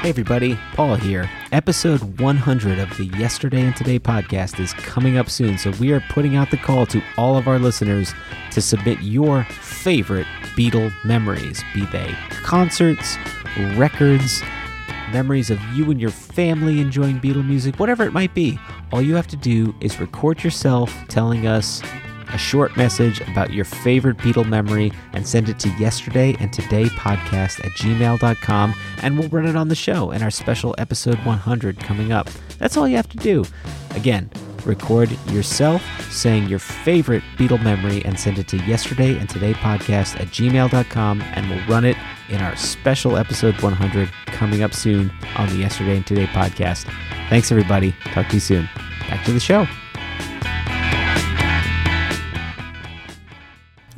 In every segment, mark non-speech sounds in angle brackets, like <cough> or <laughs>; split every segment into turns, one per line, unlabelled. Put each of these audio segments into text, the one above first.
Hey everybody, Paul here. Episode 100 of the Yesterday and Today podcast is coming up soon, so we are putting out the call to all of our listeners to submit your favorite Beatle memories, be they concerts, records, memories of you and your family enjoying Beatle music, whatever it might be. All you have to do is record yourself telling us a short message about your favorite Beatle memory and send it to yesterday and today podcast at gmail.com and we'll run it on the show in our special episode 100 coming up. That's all you have to do. Again, record yourself saying your favorite Beatle memory and send it to yesterday and today podcast at gmail.com and we'll run it in our special episode 100 coming up soon on the Yesterday and Today podcast. Thanks, everybody. Talk to you soon. Back to the show.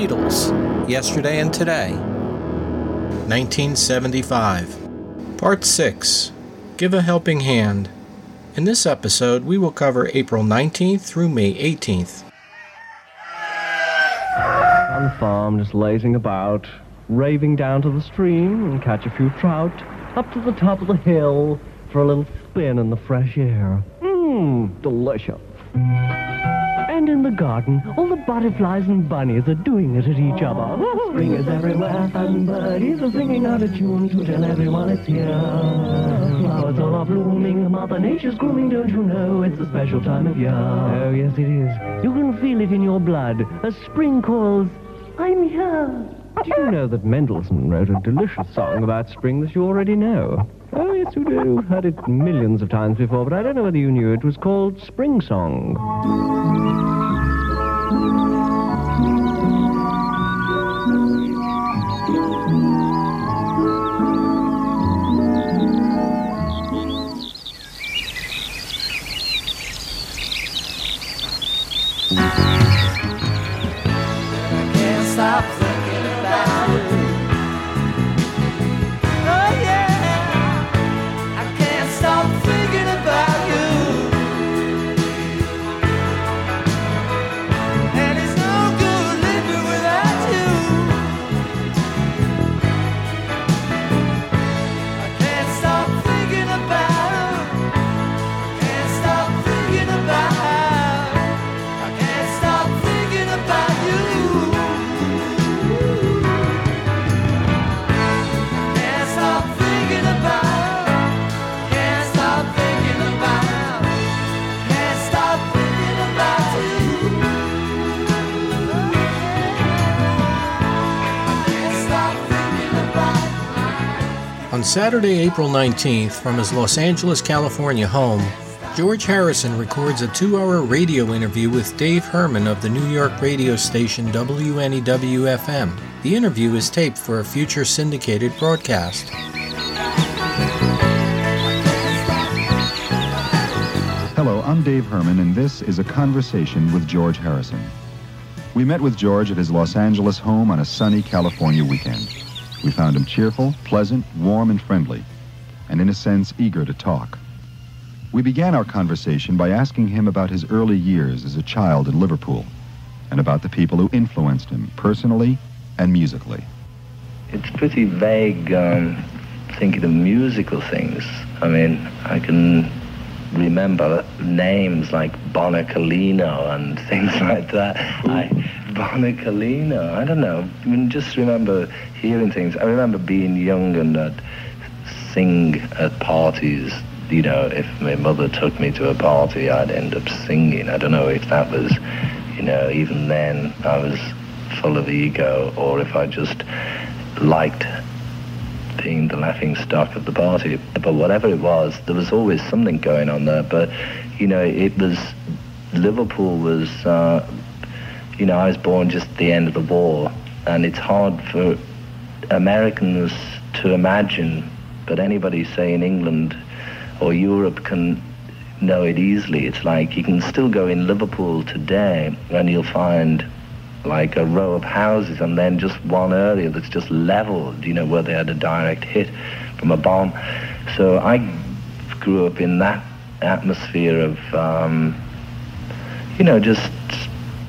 Beatles, Yesterday and Today. 1975. Part 6 Give a Helping Hand. In this episode, we will cover April 19th through May 18th.
On the farm, just lazing about, raving down to the stream and catch a few trout, up to the top of the hill for a little spin in the fresh air. Mmm, delicious. In the garden, all the butterflies and bunnies are doing it at each other. Spring is everywhere, and birdies are singing out a tune to tell everyone it's here. Flowers all are blooming, Mother Nature's grooming, don't you know? It's a special time of year. Oh, yes, it is. You can feel it in your blood as spring calls, I'm here. Do you know that Mendelssohn wrote a delicious song about spring that you already know? Oh, yes, you do. You've heard it millions of times before, but I don't know whether you knew it was called Spring Song.
On Saturday, April 19th, from his Los Angeles, California home, George Harrison records a two hour radio interview with Dave Herman of the New York radio station WNEW FM. The interview is taped for a future syndicated broadcast.
Hello, I'm Dave Herman, and this is a conversation with George Harrison. We met with George at his Los Angeles home on a sunny California weekend. We found him cheerful, pleasant, warm, and friendly, and in a sense, eager to talk. We began our conversation by asking him about his early years as a child in Liverpool and about the people who influenced him personally and musically.
It's pretty vague um, thinking of musical things. I mean, I can remember names like Bonicalino and <laughs> things like that. I, Bonicalino, I don't know. I mean, just remember hearing things. I remember being young and I'd sing at parties you know, if my mother took me to a party, I'd end up singing. I don't know if that was, you know, even then I was full of ego or if I just liked being the laughing stock of the party. But whatever it was, there was always something going on there. But, you know, it was, Liverpool was, uh, you know, I was born just at the end of the war, and it's hard for Americans to imagine, but anybody, say, in England or Europe can know it easily. It's like you can still go in Liverpool today and you'll find like a row of houses and then just one area that's just leveled, you know, where they had a direct hit from a bomb. So I grew up in that atmosphere of, um, you know, just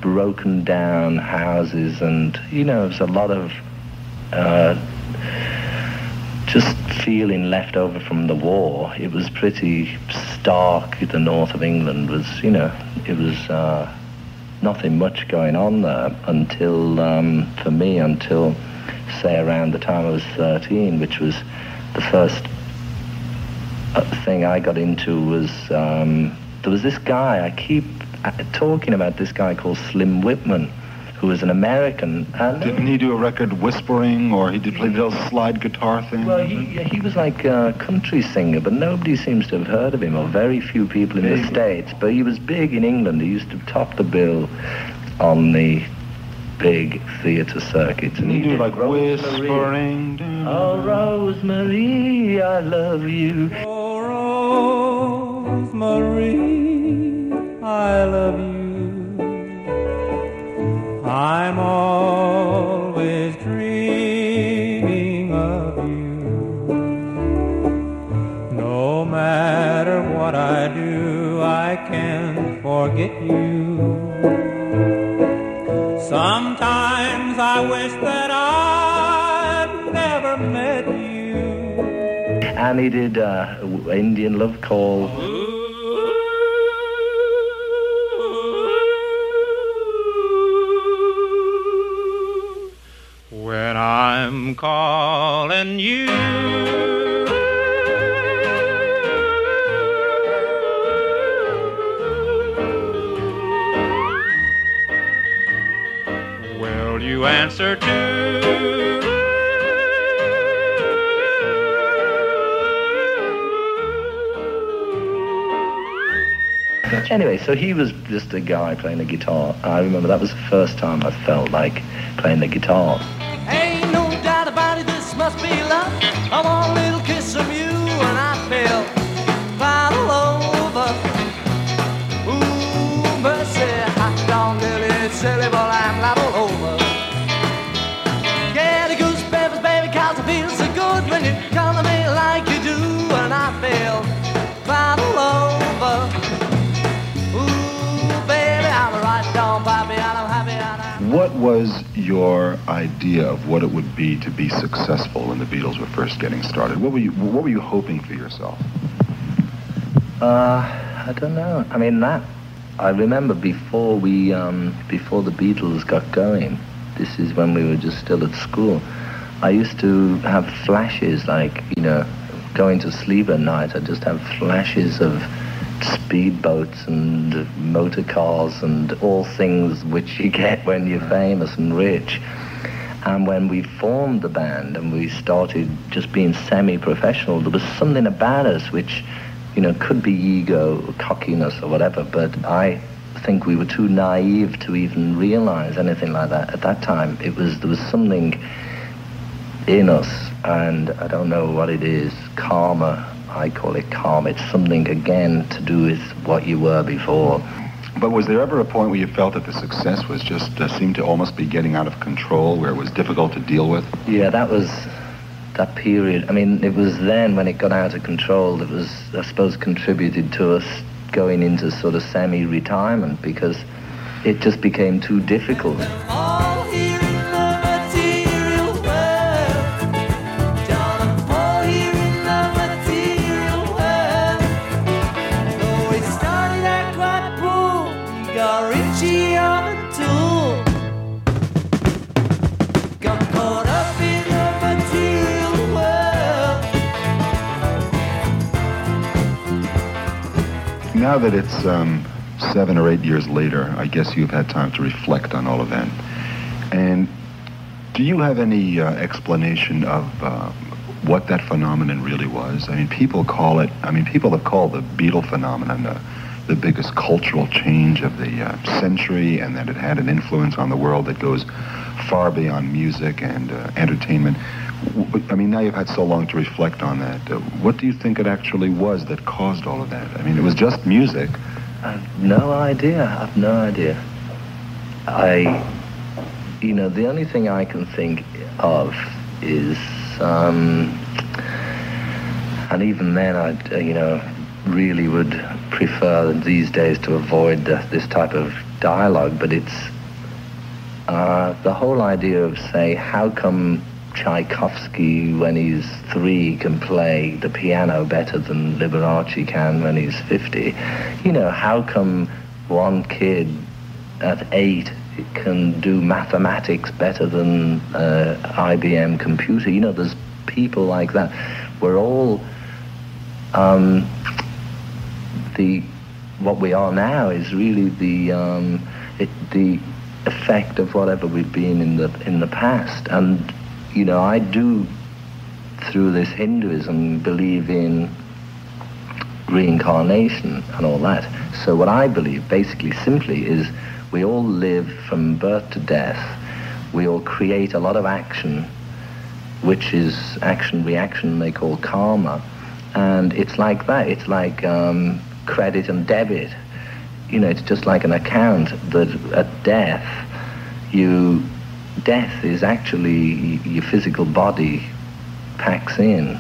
broken down houses and, you know, there's a lot of uh, just feeling left over from the war. It was pretty stark. The north of England was, you know, it was uh, nothing much going on there until, um, for me, until, say, around the time I was 13, which was the first uh, thing I got into was, um, there was this guy, I keep Uh, talking about this guy called Slim Whitman, who was an American. And
Didn't he do a record whispering, or he did play the little slide guitar thing?
Well, he, he was like a country singer, but nobody seems to have heard of him, or very few people in the States. But he was big in England. He used to top the bill on the big theatre circuits.
Didn't he do
did
like
Rosemary.
whispering?
Oh, Rosemary, I love you.
Oh, Rosemary, I love you. I'm always dreaming of you. No matter what I do, I can't forget you. Sometimes I wish that I'd never met you.
And he did uh, Indian Love Call.
When I'm calling you. Will you answer too?
Anyway, so he was just a guy playing the guitar. I remember that was the first time I felt like playing the guitar.
Your idea of what it would be to be successful when the Beatles were first getting started? What were you What were you hoping for yourself?
Uh, I don't know. I mean that. I remember before we, um, before the Beatles got going. This is when we were just still at school. I used to have flashes, like you know, going to sleep at night. I just have flashes of speedboats and motor cars and all things which you get when you're famous and rich. And when we formed the band and we started just being semi-professional, there was something about us which, you know, could be ego, or cockiness or whatever, but I think we were too naive to even realize anything like that. At that time, it was, there was something in us, and I don't know what it is, karma, I call it calm. It's something, again, to do with what you were before.
But was there ever a point where you felt that the success was just uh, seemed to almost be getting out of control, where it was difficult to deal with?
Yeah, that was that period. I mean, it was then when it got out of control that was, I suppose, contributed to us going into sort of semi-retirement because it just became too difficult.
Now that it's um, seven or eight years later, I guess you've had time to reflect on all of that. And do you have any uh, explanation of uh, what that phenomenon really was? I mean, people call it, I mean, people have called the Beatle phenomenon uh, the biggest cultural change of the uh, century and that it had an influence on the world that goes far beyond music and uh, entertainment. I mean, now you've had so long to reflect on that. Uh, what do you think it actually was that caused all of that? I mean, it was just music.
I've no idea. I've no idea. I, you know, the only thing I can think of is, um, and even then, I, you know, really would prefer these days to avoid the, this type of dialogue. But it's uh, the whole idea of say, how come Tchaikovsky, when he's three, can play the piano better than Liberace can when he's 50? You know, how come one kid at eight can do mathematics better than uh, IBM computer? You know, there's people like that. We're all um, the what we are now is really the um, it, the effect of whatever we've been in the in the past. And you know, I do through this Hinduism believe in reincarnation and all that. So what I believe basically simply is we all live from birth to death. We all create a lot of action, which is action reaction they call karma. And it's like that. It's like um, credit and debit. You know, it's just like an account that at death, you death is actually your physical body packs in.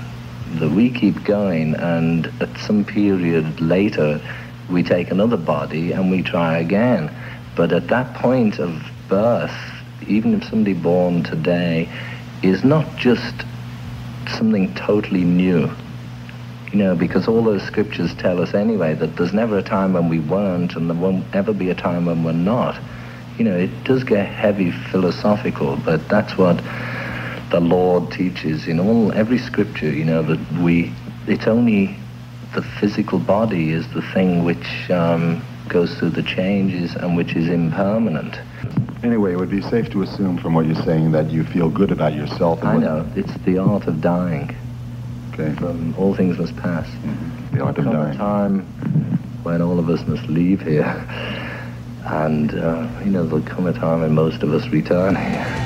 That we keep going, and at some period later, we take another body and we try again. But at that point of birth, even if somebody born today is not just something totally new, you know, because all those scriptures tell us anyway that there's never a time when we weren't and there won't ever be a time when we're not. You know, it does get heavy philosophical, but that's what the Lord teaches in all every scripture, you know, that we it's only the physical body is the thing which um, goes through the changes and which is impermanent.
Anyway, it would be safe to assume from what you're saying that you feel good about yourself. and
I know, it's the art of dying.
Okay.
From all things must pass.
The art of dying.
time when all of us must leave here. <laughs> And, uh, you know, there'll come a time when most of us return <laughs>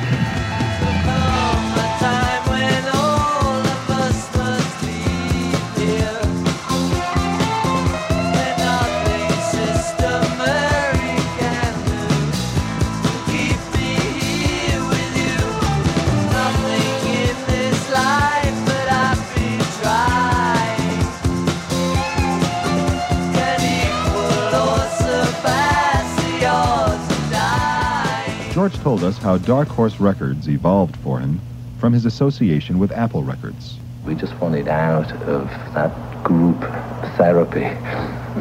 told us how Dark Horse Records evolved for him from his association with Apple Records.
We just wanted out of that group therapy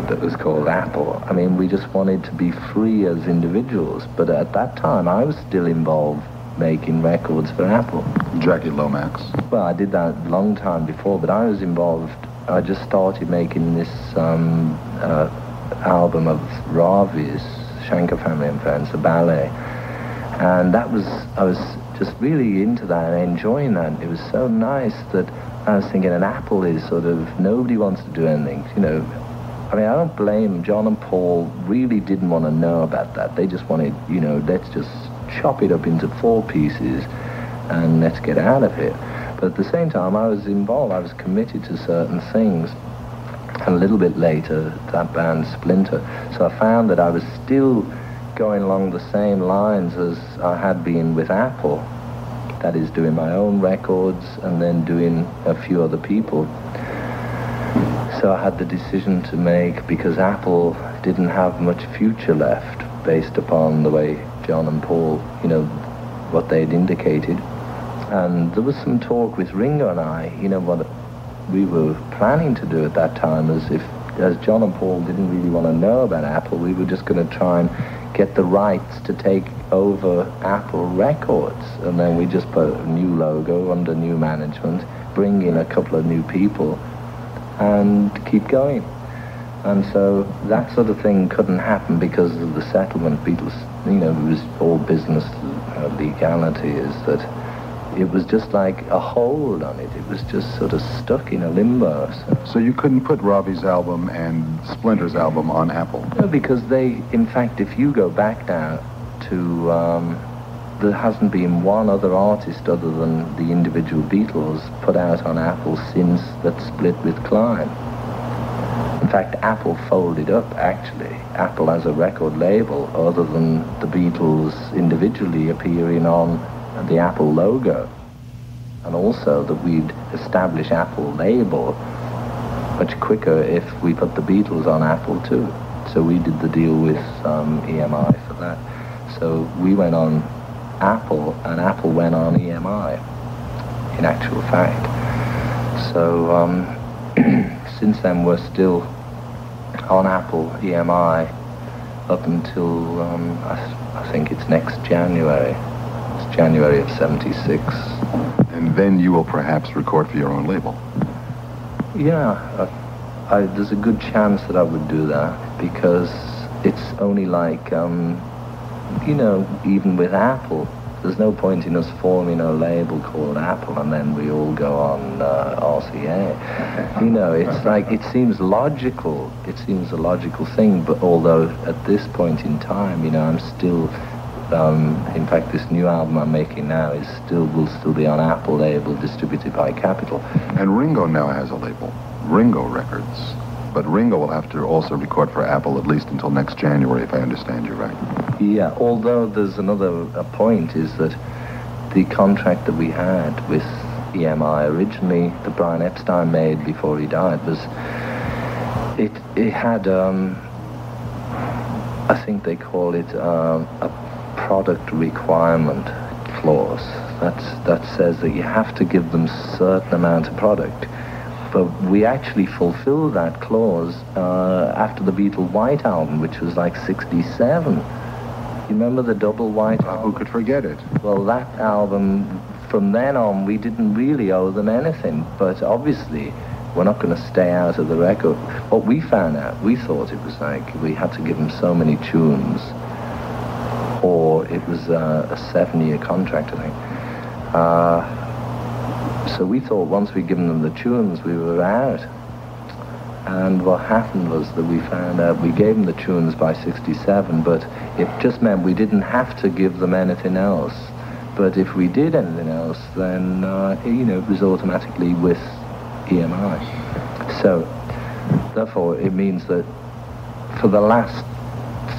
that was called Apple. I mean, we just wanted to be free as individuals. But at that time, I was still involved making records for Apple.
Jackie Lomax.
Well, I did that a long time before, but I was involved. I just started making this um, uh, album of Ravi's, Shankar Family and Friends, the ballet. And that was, I was just really into that and enjoying that. It was so nice that I was thinking an Apple is sort of, nobody wants to do anything, you know. I mean, I don't blame John and Paul really didn't want to know about that. They just wanted, you know, let's just chop it up into four pieces and let's get out of here. But at the same time, I was involved. I was committed to certain things. And a little bit later, that band Splinter. So I found that I was still going along the same lines as I had been with Apple. That is, doing my own records and then doing a few other people. So I had the decision to make because Apple didn't have much future left based upon the way John and Paul, you know, what they'd indicated. And there was some talk with Ringo and I, you know, what we were planning to do at that time is if, as John and Paul didn't really want to know about Apple, we were just going to try and get the rights to take over Apple Records. And then we just put a new logo under new management, bring in a couple of new people, and keep going. And so that sort of thing couldn't happen because of the settlement. Beatles, you know, it was all business legality is that it was just like a hold on it. It was just sort of stuck in a limbo. So,
So you couldn't put Robbie's album and Splinter's album on Apple.
no, because they, in fact, if you go back now to, um, there hasn't been one other artist other than the individual Beatles put out on Apple since that split with Klein. In fact, Apple folded up, actually. Apple as a record label, other than the Beatles individually appearing on the Apple logo. And also that we'd establish Apple label much quicker if we put the Beatles on Apple too. So we did the deal with um, EMI for that. So we went on Apple and Apple went on EMI, in actual fact. So um, <clears throat> since then we're still on Apple EMI up until um, I, I think it's next January. January of 76.
And then you will perhaps record for your own label.
Yeah, I, I, there's a good chance that I would do that because it's only like, um, you know, even with Apple, there's no point in us forming a label called Apple and then we all go on uh, RCA. You know, it's <laughs> like, it seems logical. It seems a logical thing, but although at this point in time, you know, I'm still, um, in fact, this new album I'm making now is still, will still be on Apple label distributed by Capitol.
And Ringo now has a label, Ringo Records. But Ringo will have to also record for Apple at least until next January, if I understand you right.
Yeah, although there's another a point is that the contract that we had with EMI originally, that Brian Epstein made before he died, was it it had um, I think they call it um, a product requirement clause. That's that says that you have to give them certain amount of product. But we actually fulfilled that clause uh, after the Beatle White album, which was like 67. You remember the double white album?
who could forget it?
Well, that album, from then on, we didn't really owe them anything. But obviously, we're not going to stay out of the record. What we found out, we thought it was like we had to give them so many tunes, or it was uh, a seven-year contract, I think. Uh, so we thought once we'd given them the tunes, we were out. And what happened was that we found out we gave them the tunes by 67, but it just meant we didn't have to give them anything else. But if we did anything else, then, uh, you know, it was automatically with EMI. So, therefore, it means that for the last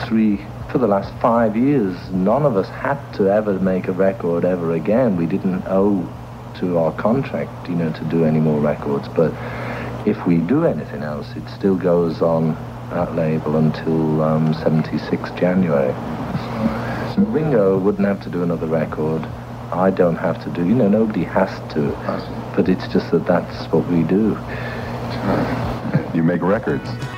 three, for the last five years, none of us had to ever make a record ever again. We didn't owe to our contract, you know, to do any more records. But if we do anything else, it still goes on that label until um, 76 January. So Ringo wouldn't have to do another record. I don't have to do, you know, nobody has to. But it's just that that's what we do.
You make records.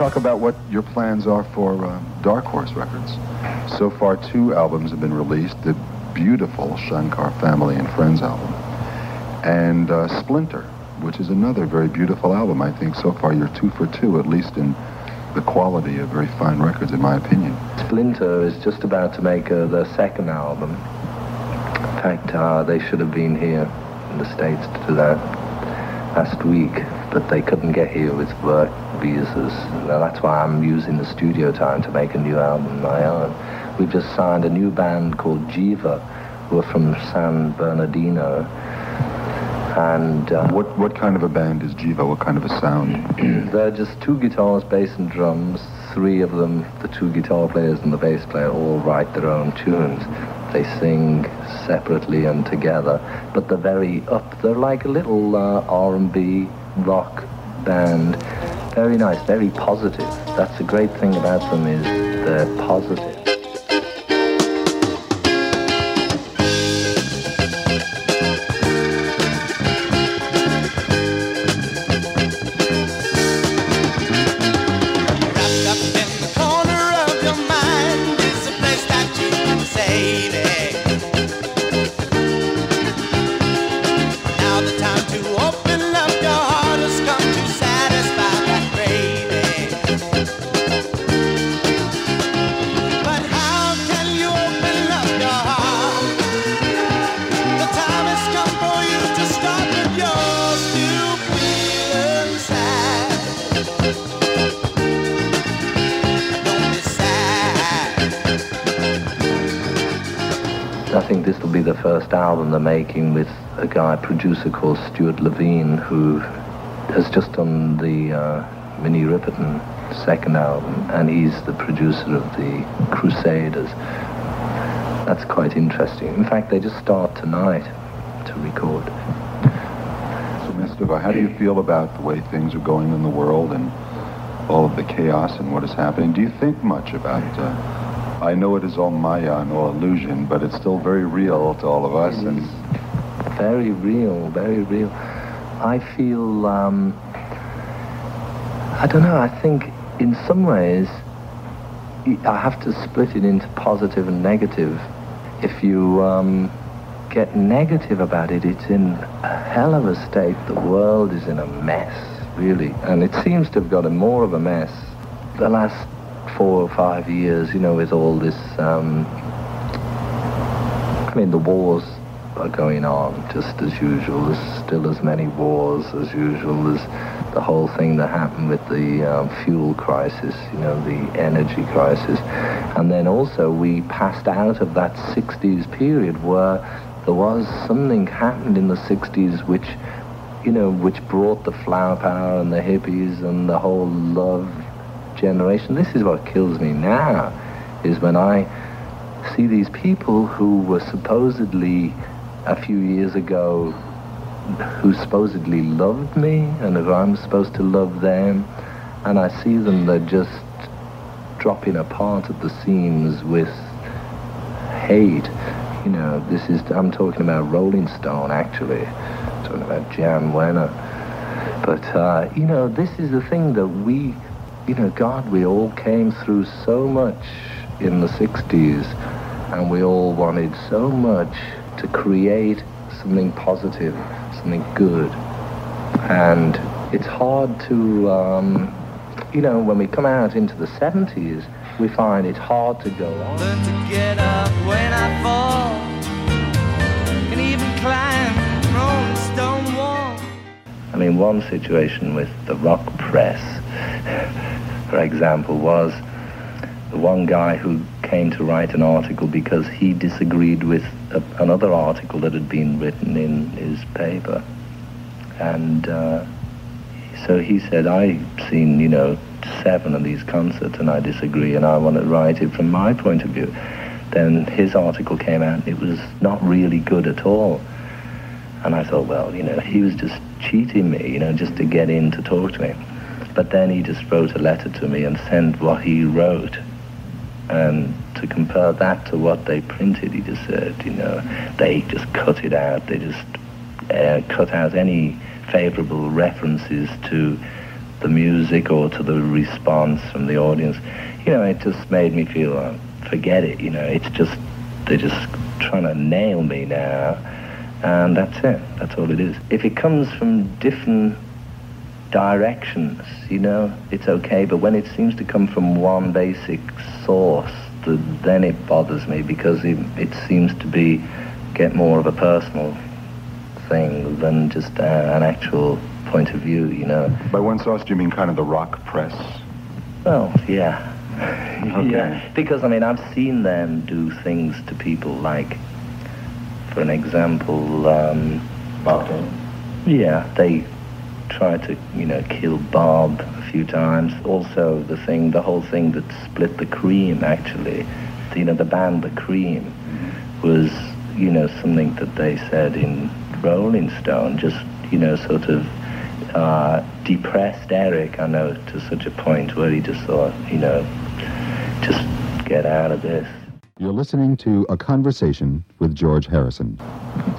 Talk about what your plans are for uh, Dark Horse Records. So far, two albums have been released. The beautiful Shankar Family and Friends album. And uh, Splinter, which is another very beautiful album. I think so far you're two for two, at least in the quality of very fine records, in my opinion.
Splinter is just about to make uh, their second album. In fact, uh, they should have been here in the States to do that last week, but they couldn't get here with work visas. Now, that's why I'm using the studio time to make a new album of my own. We've just signed a new band called Jiva, who are from San Bernardino. And uh,
What what kind of a band is Jiva? What kind of a sound? <clears throat>
They're just two guitars, bass and drums. Three of them, the two guitar players and the bass player, all write their own tunes. They sing separately and together, but they're very up. They're like a little uh, R&B rock band. Very nice, very positive. That's the great thing about them is they're positive. Will be the album making with a guy, producer called Stuart Levine, who has just done the uh, Minnie Riperton second album, and he's the producer of the Crusaders. That's quite interesting. In fact, they just start tonight to record.
So, Mr. how do you feel about the way things are going in the world and all of the chaos and what is happening? Do you think much about? Uh, I know it is all maya and all illusion, but it's still very real to all of us. And
very real, very real. I feel, um, I don't know, I think in some ways I have to split it into positive and negative. If you um, get negative about it, it's in a hell of a state. The world is in a mess, really. And it seems to have gotten more of a mess the last four or five years, you know, with all this um, I mean, the wars are going on just as usual. There's still as many wars as usual. There's the whole thing that happened with the um, fuel crisis, you know, the energy crisis. And then also we passed out of that 60s period where there was something happened in the 60s which, you know, which brought the flower power and the hippies and the whole love generation. This is what kills me now, is when I see these people who were supposedly a few years ago who supposedly loved me and who I'm supposed to love them and I see them they're just dropping apart at the seams with hate. You know this is I'm talking about Rolling Stone actually. I'm talking about Jan Wenner but uh, you know this is the thing that we you know God we all came through so much in the 60s and we all wanted so much to create something positive, something good. And it's hard to, um, you know, when we come out into the 70s, we find it's hard to go on.
Learn to get up when I fall. And even climb Rolling Stone wall.
I mean, one situation with the rock press, for example, was the one guy who came to write an article because he disagreed with a, another article that had been written in his paper. And uh, so he said, I've seen, you know, seven of these concerts and I disagree and I want to write it from my point of view. Then his article came out and it was not really good at all. And I thought, well, you know, he was just cheating me, you know, just to get in to talk to me. But then he just wrote a letter to me and sent what he wrote. And to compare that to what they printed, he just said, you know, they just cut it out. They just uh, cut out any favorable references to the music or to the response from the audience. You know, it just made me feel, uh, forget it, you know, it's just, they're just trying to nail me now. And that's it. That's all it is. If it comes from different directions, you know, it's okay. But when it seems to come from one basic source, th then it bothers me because it, it seems to be get more of a personal thing than just uh, an actual point of view, you know.
by one source, do you mean kind of the rock press?
Well, yeah. <laughs>
Okay.
Yeah, because I mean, I've seen them do things to people like, for an example, um, yeah, they tried to, you know, kill Bob a few times. Also, the thing, the whole thing that split the Cream, actually, you know, the band The Cream was, you know, something that they said in Rolling Stone, just, you know, sort of uh, depressed Eric, I know, to such a point where he just thought, you know, just get out of this.
You're listening to A Conversation with George Harrison.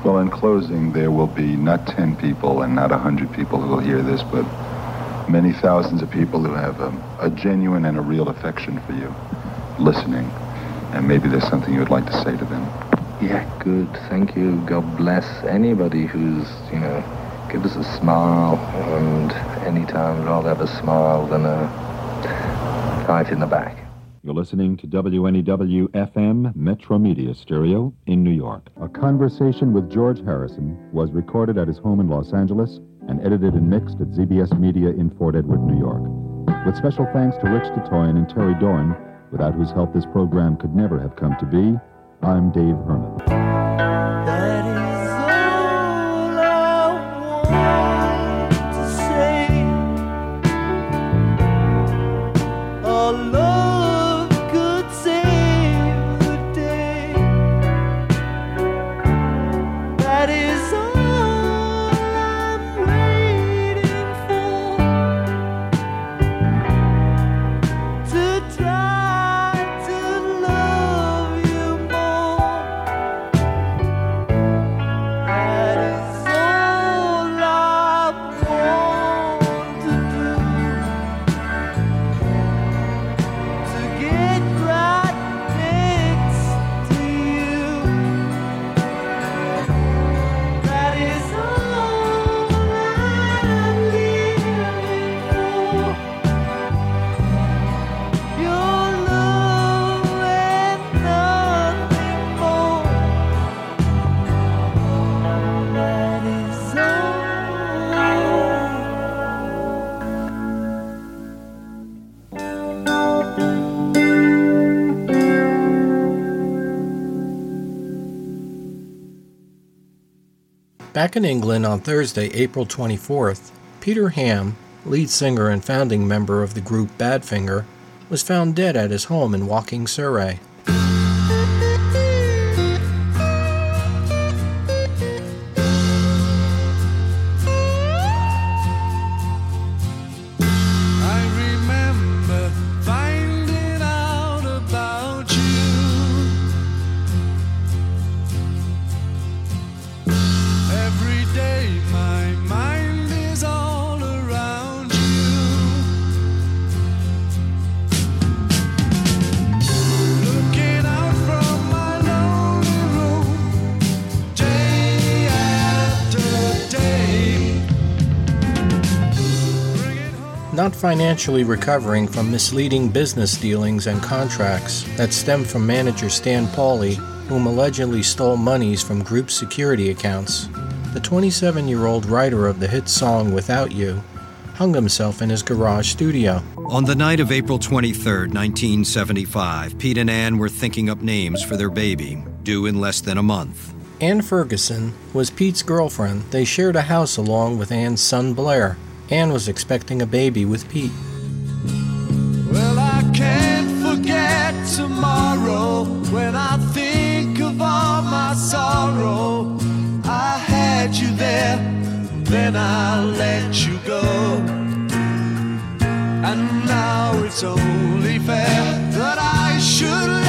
Well, in closing, there will be not 10 people and not 100 people who will hear this, but many thousands of people who have um, a genuine and a real affection for you listening. And maybe there's something you would like to say to them.
Yeah, good. Thank you. God bless anybody who's, you know, give us a smile. And anytime I'd rather have a smile than a knife in the back.
You're listening to WNEW FM Metro Media Stereo in New York. A Conversation with George Harrison was recorded at his home in Los Angeles and edited and mixed at ZBS Media in Fort Edward, New York. With special thanks to Rich Tatoyan and Terry Doran, without whose help this program could never have come to be,
I'm Dave Herman.
Back in England on Thursday, April 24th, Peter Ham, lead singer and founding member of the group Badfinger, was found dead at his home in Woking, Surrey. Not financially recovering from misleading business dealings and contracts that stem from manager Stan Pauley, whom allegedly stole monies from group security accounts, the 27 year old writer of the hit song Without You hung himself in his garage studio.
On the night of April 23, 1975, Pete and Ann were thinking up names for their baby, due in less than a month.
Ann Ferguson was Pete's girlfriend. They shared a house along with Ann's son Blair. Ann was expecting a baby with Pete.
Well, I can't forget tomorrow when I think of all my sorrow. I had you there, then I let you go. And now it's only fair that I should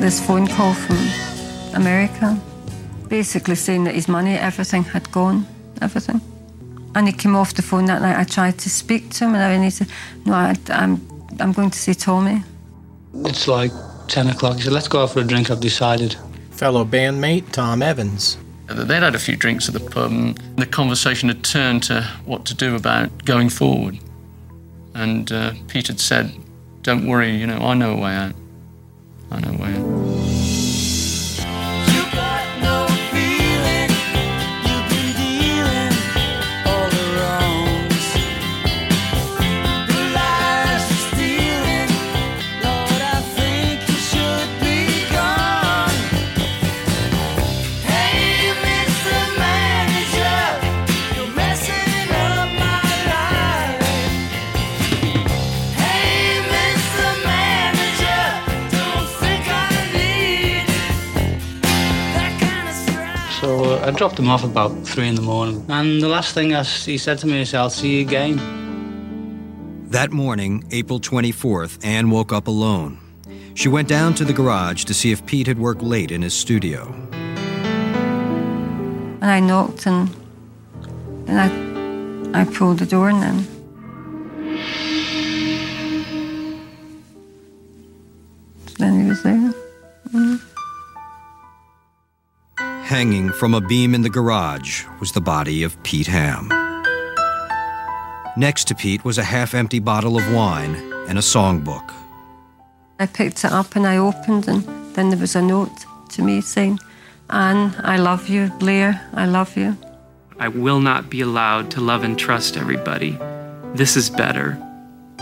you.
He had got this phone call from America, basically saying that his money, everything had gone, everything. And he came off the phone that night. I tried to speak to him, and he said, "No, I, I'm, I'm going to see Tommy."
It's like 10 o'clock. He said, let's go out for a drink, I've decided.
Fellow bandmate Tom Evans.
They'd had a few drinks at the pub, and the conversation had turned to what to do about going forward. And uh, Pete had said, Don't worry, you know, I know a way out. I know a
I
dropped him off about 3 in the morning. And the last thing I s he said to me is, I'll see you again.
That morning, April 24th, Anne woke up alone. She went down to the garage to see if Pete had worked late in his studio.
And I knocked, and then I, I pulled the door, and then then he was there.
Hanging from a beam in the garage was the body of Pete Ham. Next to Pete was a half empty bottle of wine and a songbook.
I picked it up and I opened, and then there was a note to me saying, Anne, I love you. Blair, I love you.
I will not be allowed to love and trust everybody. This is better.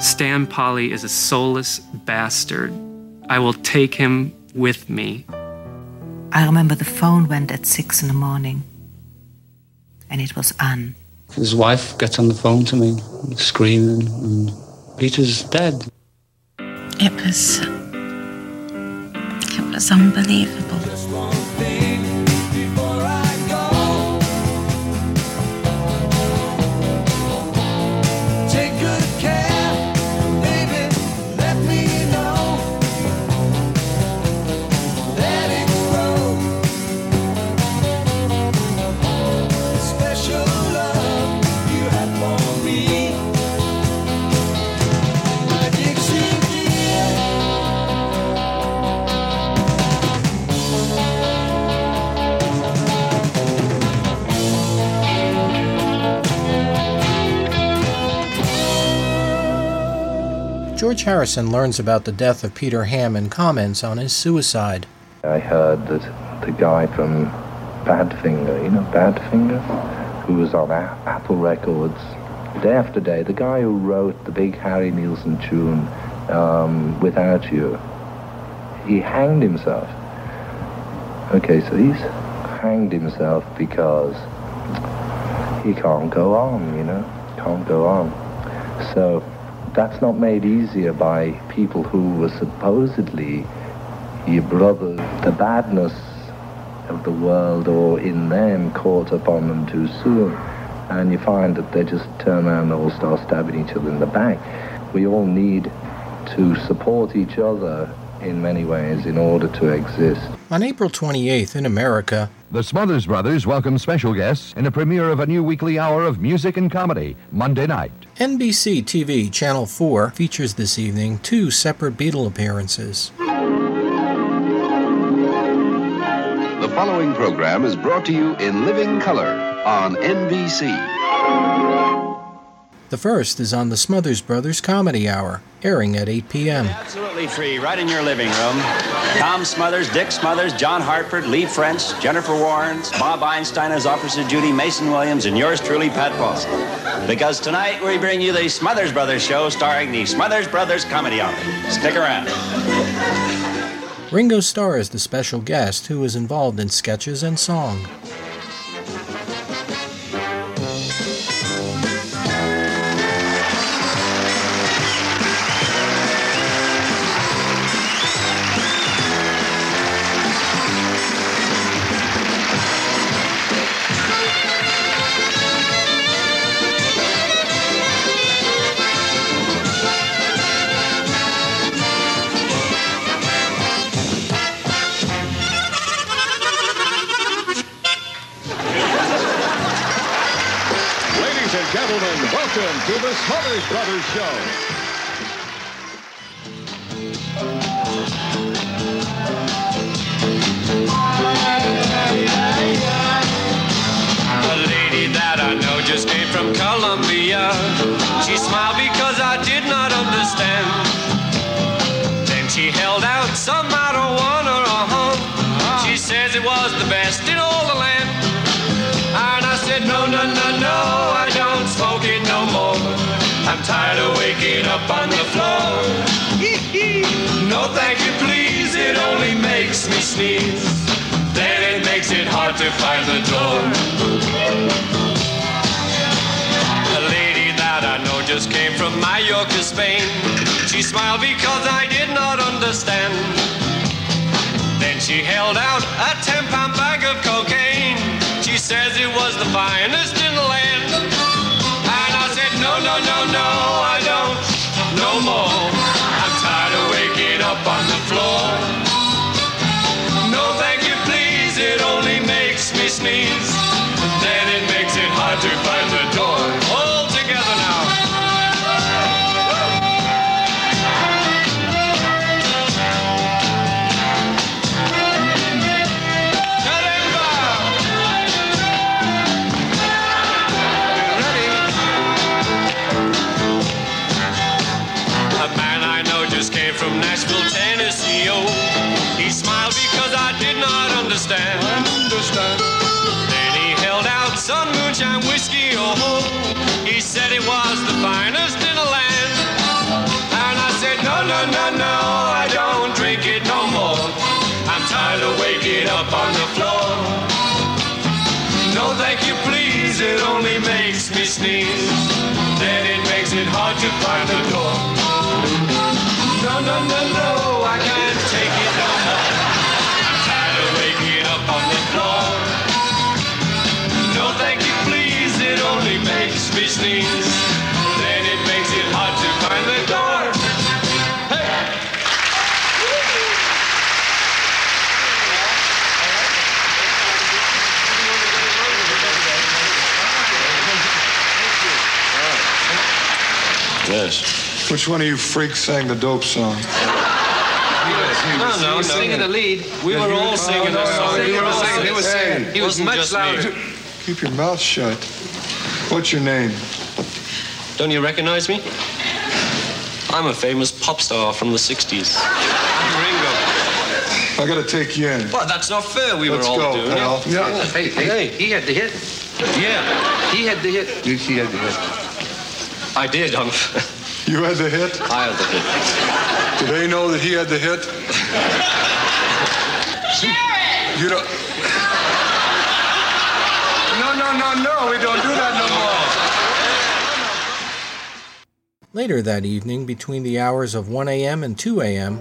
Stan Polley is a soulless bastard. I will take him with me.
I remember the phone went at six in the morning, and it was Anne.
His wife gets on the phone to me, screaming, and Peter's dead.
It was. It was unbelievable.
George Harrison learns about the death of Peter Ham and comments on his suicide.
I heard that the guy from Badfinger, you know Badfinger, who was on A- Apple Records, day after day, the guy who wrote the big Harry Nilsson tune, um, Without You, he hanged himself. Okay, so he's hanged himself because he can't go on, you know, can't go on. So that's not made easier by people who were supposedly your brother, the badness of the world or in them caught upon them too soon. And you find that they just turn around and all start stabbing each other in the back. We all need to support each other in many ways in order to exist.
On April 28th in America,
The Smothers Brothers welcome special guests in a premiere of a new weekly hour of music and comedy, Monday night.
NBC TV Channel 4 features this evening two separate Beatle appearances.
The following program is brought to you in living color on NBC.
The first is on the Smothers Brothers Comedy Hour, airing at 8 p.m.
Absolutely free, right in your living room. Tom Smothers, Dick Smothers, John Hartford, Leigh French, Jennifer Warrens, Bob Einstein as Officer Judy, Mason Williams, and yours truly, Pat Paulsen. Because tonight we bring you the Smothers Brothers show starring the Smothers Brothers Comedy Hour. Stick around.
Ringo Starr is the special guest who is involved in sketches and song.
Smothers Brothers Show.
Up on the floor. <laughs> no, thank you, please, it only makes me sneeze. Then it makes it hard to find the door. A lady that I know just came from Mallorca, Spain. She smiled because I did not understand. Then she held out a 10 pound bag of cocaine. She says it was the finest in the land. Up on the floor. Sneeze. Then it makes it hard to find the door. No, no, no, no,
Which one of you freaks sang the dope song? <laughs>
No, no, no.
singing the
lead. We were all singing the song.
We were all singing.
He was singing. He was much louder.
Keep your mouth shut. What's your name?
Don't you recognize me? I'm a famous pop star from the 60s. I'm Ringo.
I gotta take you in.
Well, that's not fair. We
Let's
were all
go,
doing
pal.
it.
Yeah.
Hey, hey, hey, he had the hit. Yeah, he had the hit. He had the hit. I did. Um, <laughs> <laughs>
You had the hit?
I had the hit.
Do they know that he had the hit? You don't. No, no, no, no. We don't do that no more.
Later that evening, between the hours of 1 a.m. and 2 a.m.,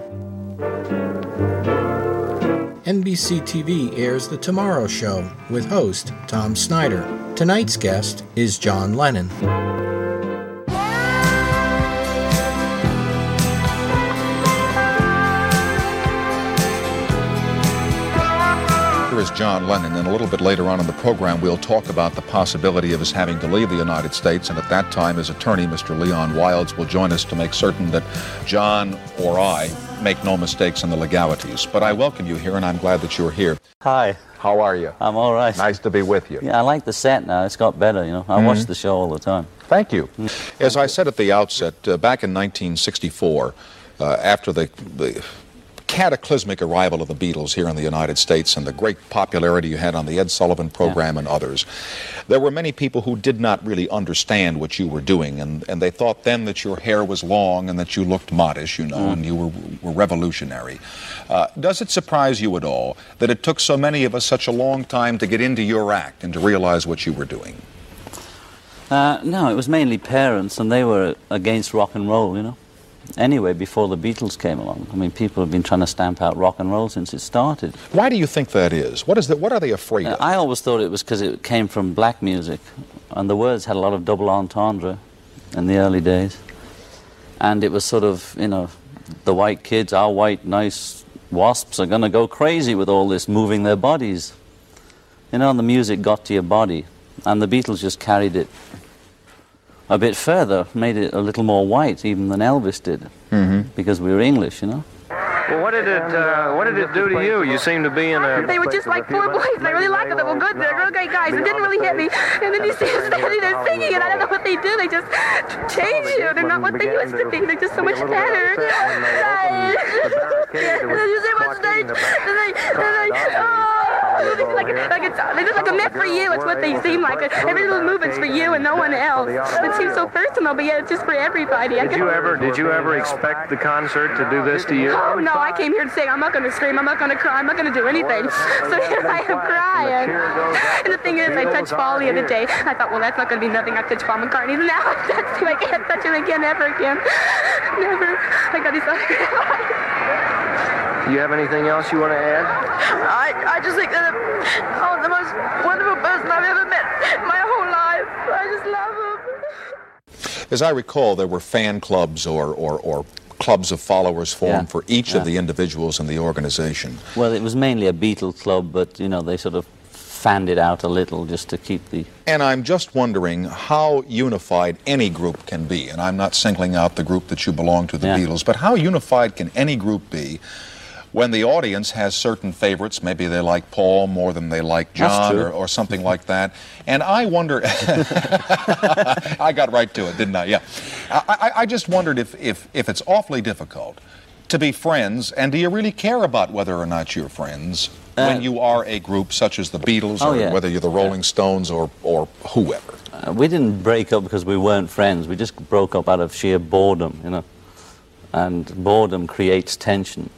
NBC TV airs The Tomorrow Show with host Tom Snyder. Tonight's guest is John Lennon.
Is John Lennon, and a little bit later on in the program, we'll talk about the possibility of his having to leave the United States. And at that time, his attorney, Mr. Leon Wildes, will join us to make certain that John or I make no mistakes in the legalities. But I welcome you here, and I'm glad that you're here.
Hi.
How are you?
I'm all right.
Nice to be with you.
Yeah, I like the set now. It's got better, you know. I watch
Mhm.
the show all the time.
Thank you. As I said at the outset, uh, back in 1964, uh, after the, the cataclysmic arrival of the Beatles here in the United States and the great popularity you had on the Ed Sullivan program and others, there were many people who did not really understand what you were doing, and, and they thought then that your hair was long and that you looked modish, you know, and you were, were revolutionary. Uh, does it surprise you at all that it took so many of us such a long time to get into your act and to realize what you were doing?
Uh, no, it was mainly parents, and they were against rock and roll, you know. Anyway, before the Beatles came along, I mean, people have been trying to stamp out rock and roll since it started.
Why do you think that is? What is that? What are they afraid
Uh,
of?
I always thought it was because it came from black music, and the words had a lot of double entendre in the early days. And it was sort of, you know, the white kids, our white, nice wasps, are going to go crazy with all this moving their bodies. You know, and the music got to your body, and the Beatles just carried it a bit further, made it a little more white, even than Elvis did,
Mm-hmm.
because we were English, you know.
Well, what did it uh, what did it do to you? You seem to be in a.
They were just like four boys. I really liked them. They were good. They're real great guys. It didn't really hit me. And then you see them standing there singing, and I don't know what they do. They just change you. They're not what they used to be. They're just so much better. And then you see what they, and <laughs> they, and they, oh, they just like, like it's, they just like a myth for you. It's what they seem like. Every little movement's for you and no one else. It seems so personal, but yet it's just for everybody. I
Did you ever did you ever expect the concert to do this to you?
Oh no, I came here to say I'm not going to scream, I'm not going to cry, I'm not going to do anything. <laughs> So here I am crying. And the thing is, I touched Paul the other day. I thought, well, that's not going to be nothing. I touched Paul McCartney. And now <laughs> I touched him. I can't touch him again, ever again. Never. I got his
Do <laughs> you have anything else you want to add?
I, I just think that oh, the most wonderful person I've ever met my whole life. I just love him.
As I recall, there were fan clubs or, or, or clubs of followers formed
Yeah.
for each
Yeah.
of the individuals in the organization.
Well, it was mainly a Beatle club, but you know they sort of fanned it out a little just to keep the.
And I'm just wondering how unified any group can be. And I'm not singling out the group that you belong to, the
Yeah.
Beatles, but how unified can any group be when the audience has certain favorites? Maybe they like Paul more than they like John or, or something like that. And I wonder, <laughs> I got right to it, didn't I? Yeah. I, I, I just wondered if, if, if it's awfully difficult to be friends, and do you really care about whether or not you're friends when you are a group such as the Beatles,
oh,
or
yeah.
whether you're the Rolling Stones or, or whoever?
uh, we didn't break up because we weren't friends. We just broke up out of sheer boredom, you know. And boredom creates tension.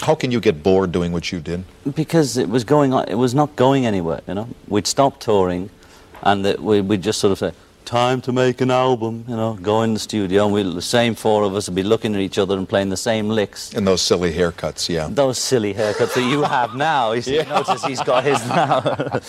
How can you get bored doing what you did?
Because it was going on, it was not going anywhere, you know. We'd stop touring, and that we, we'd just sort of say, time to make an album, you know, go in the studio, and we, the same four of us would be looking at each other and playing the same licks.
And those silly haircuts, yeah.
Those silly haircuts that you have now. You see, <laughs> notice he's got his now.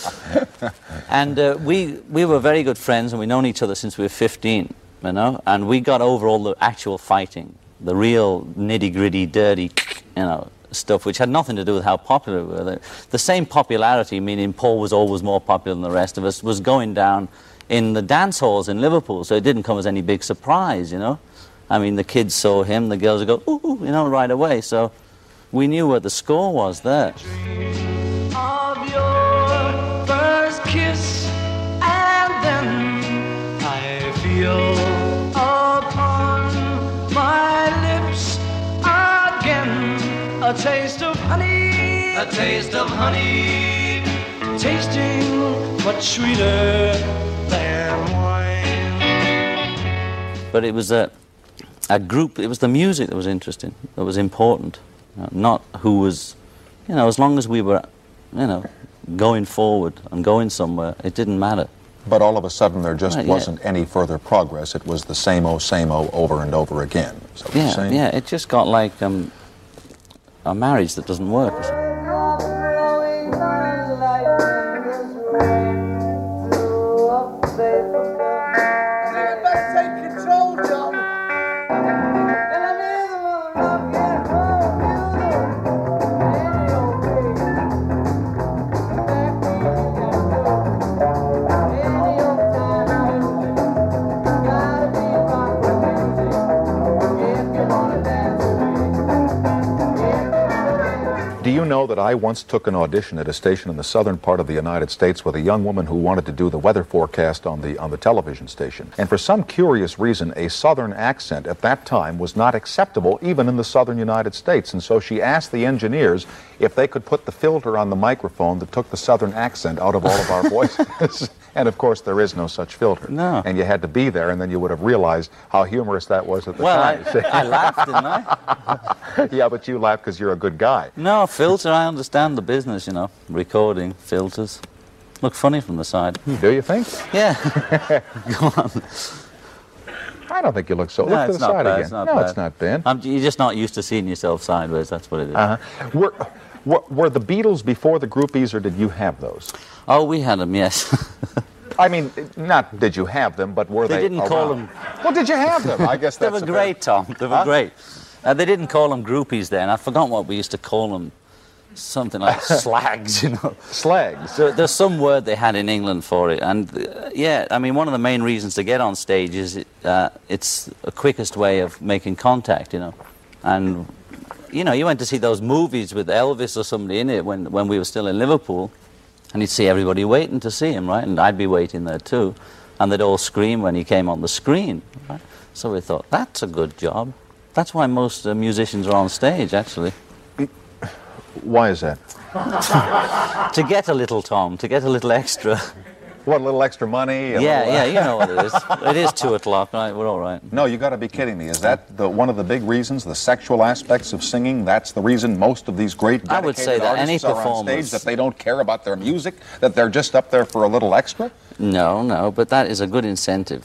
<laughs> and uh, we, we were very good friends, and we'd known each other since we were 15, you know, and we got over all the actual fighting, the real nitty-gritty, dirty, you know, stuff which had nothing to do with how popular we were. The, same popularity, meaning Paul was always more popular than the rest of us, was going down in the dance halls in Liverpool, so it didn't come as any big surprise, you know. I mean, the kids saw him, the girls would go, ooh, you know, right away. So we knew what the score was there.
kiss, and then I feel a taste of honey, a taste of honey, tasting much sweeter than wine.
But it was a, a group, it was the music that was interesting, that was important, uh, not who was, you know, as long as we were, you know, going forward and going somewhere, it didn't matter.
But all of a sudden, there just
Right,
wasn't any further progress. It was the same o same o over and over again. Is that what you're
Yeah, yeah, it just got like um, a marriage that doesn't work.
That I once took an audition at a station in the southern part of the United States with a young woman who wanted to do the weather forecast on the on the television station? And for some curious reason, a southern accent at that time was not acceptable even in the southern United States. And so she asked the engineers if they could put the filter on the microphone that took the southern accent out of all of our <laughs> voices. And of course, there is no such filter.
No.
And you had to be there, and then you would have realized how humorous that was at the
Well, I,
time.
I laughed, didn't I? <laughs>
yeah, but you laughed because you're a good guy.
No, filter, I understand the business, you know, recording, filters. Look funny from the side.
Do you think?
Yeah. <laughs> Go on.
I don't think you look so.
No,
look to the side
bad,
again.
it's not
no,
bad.
it's not bad.
I'm, you're just not used to seeing yourself sideways, that's what it is.
Uh-huh. Were, were, were the Beatles before the groupies, or did you have those?
Oh, we had them, yes. <laughs>
I mean, not did you have them, but were
They
they?
didn't call them-
Well, did you have them? I guess <laughs>
they were great, Tom. They were
Huh?
great. Uh, they didn't call them groupies then. I forgot what we used to call them. Something like <laughs> slags, you know.
Slags.
So there's some word they had in England for it, and uh, yeah, I mean, one of the main reasons to get on stage is it, uh, it's the quickest way of making contact, you know. And you know, you went to see those movies with Elvis or somebody in it when when we were still in Liverpool, and you'd see everybody waiting to see him, right? And I'd be waiting there too, and they'd all scream when he came on the screen. Right? So we thought that's a good job. That's why most uh, musicians are on stage, actually.
Why is that? <laughs>
to get a little Tom, to get a little extra.
What, a little extra money?
Yeah,
little-
yeah, you know what it is. <laughs> It is two o'clock, right? We're all right.
No, you got to be kidding me. Is that the, one of the big reasons, the sexual aspects of singing? That's the reason most of these great
I would say that any
artists are on
performers-
stage that they don't care about their music, that they're just up there for a little extra.
No, no, but that is a good incentive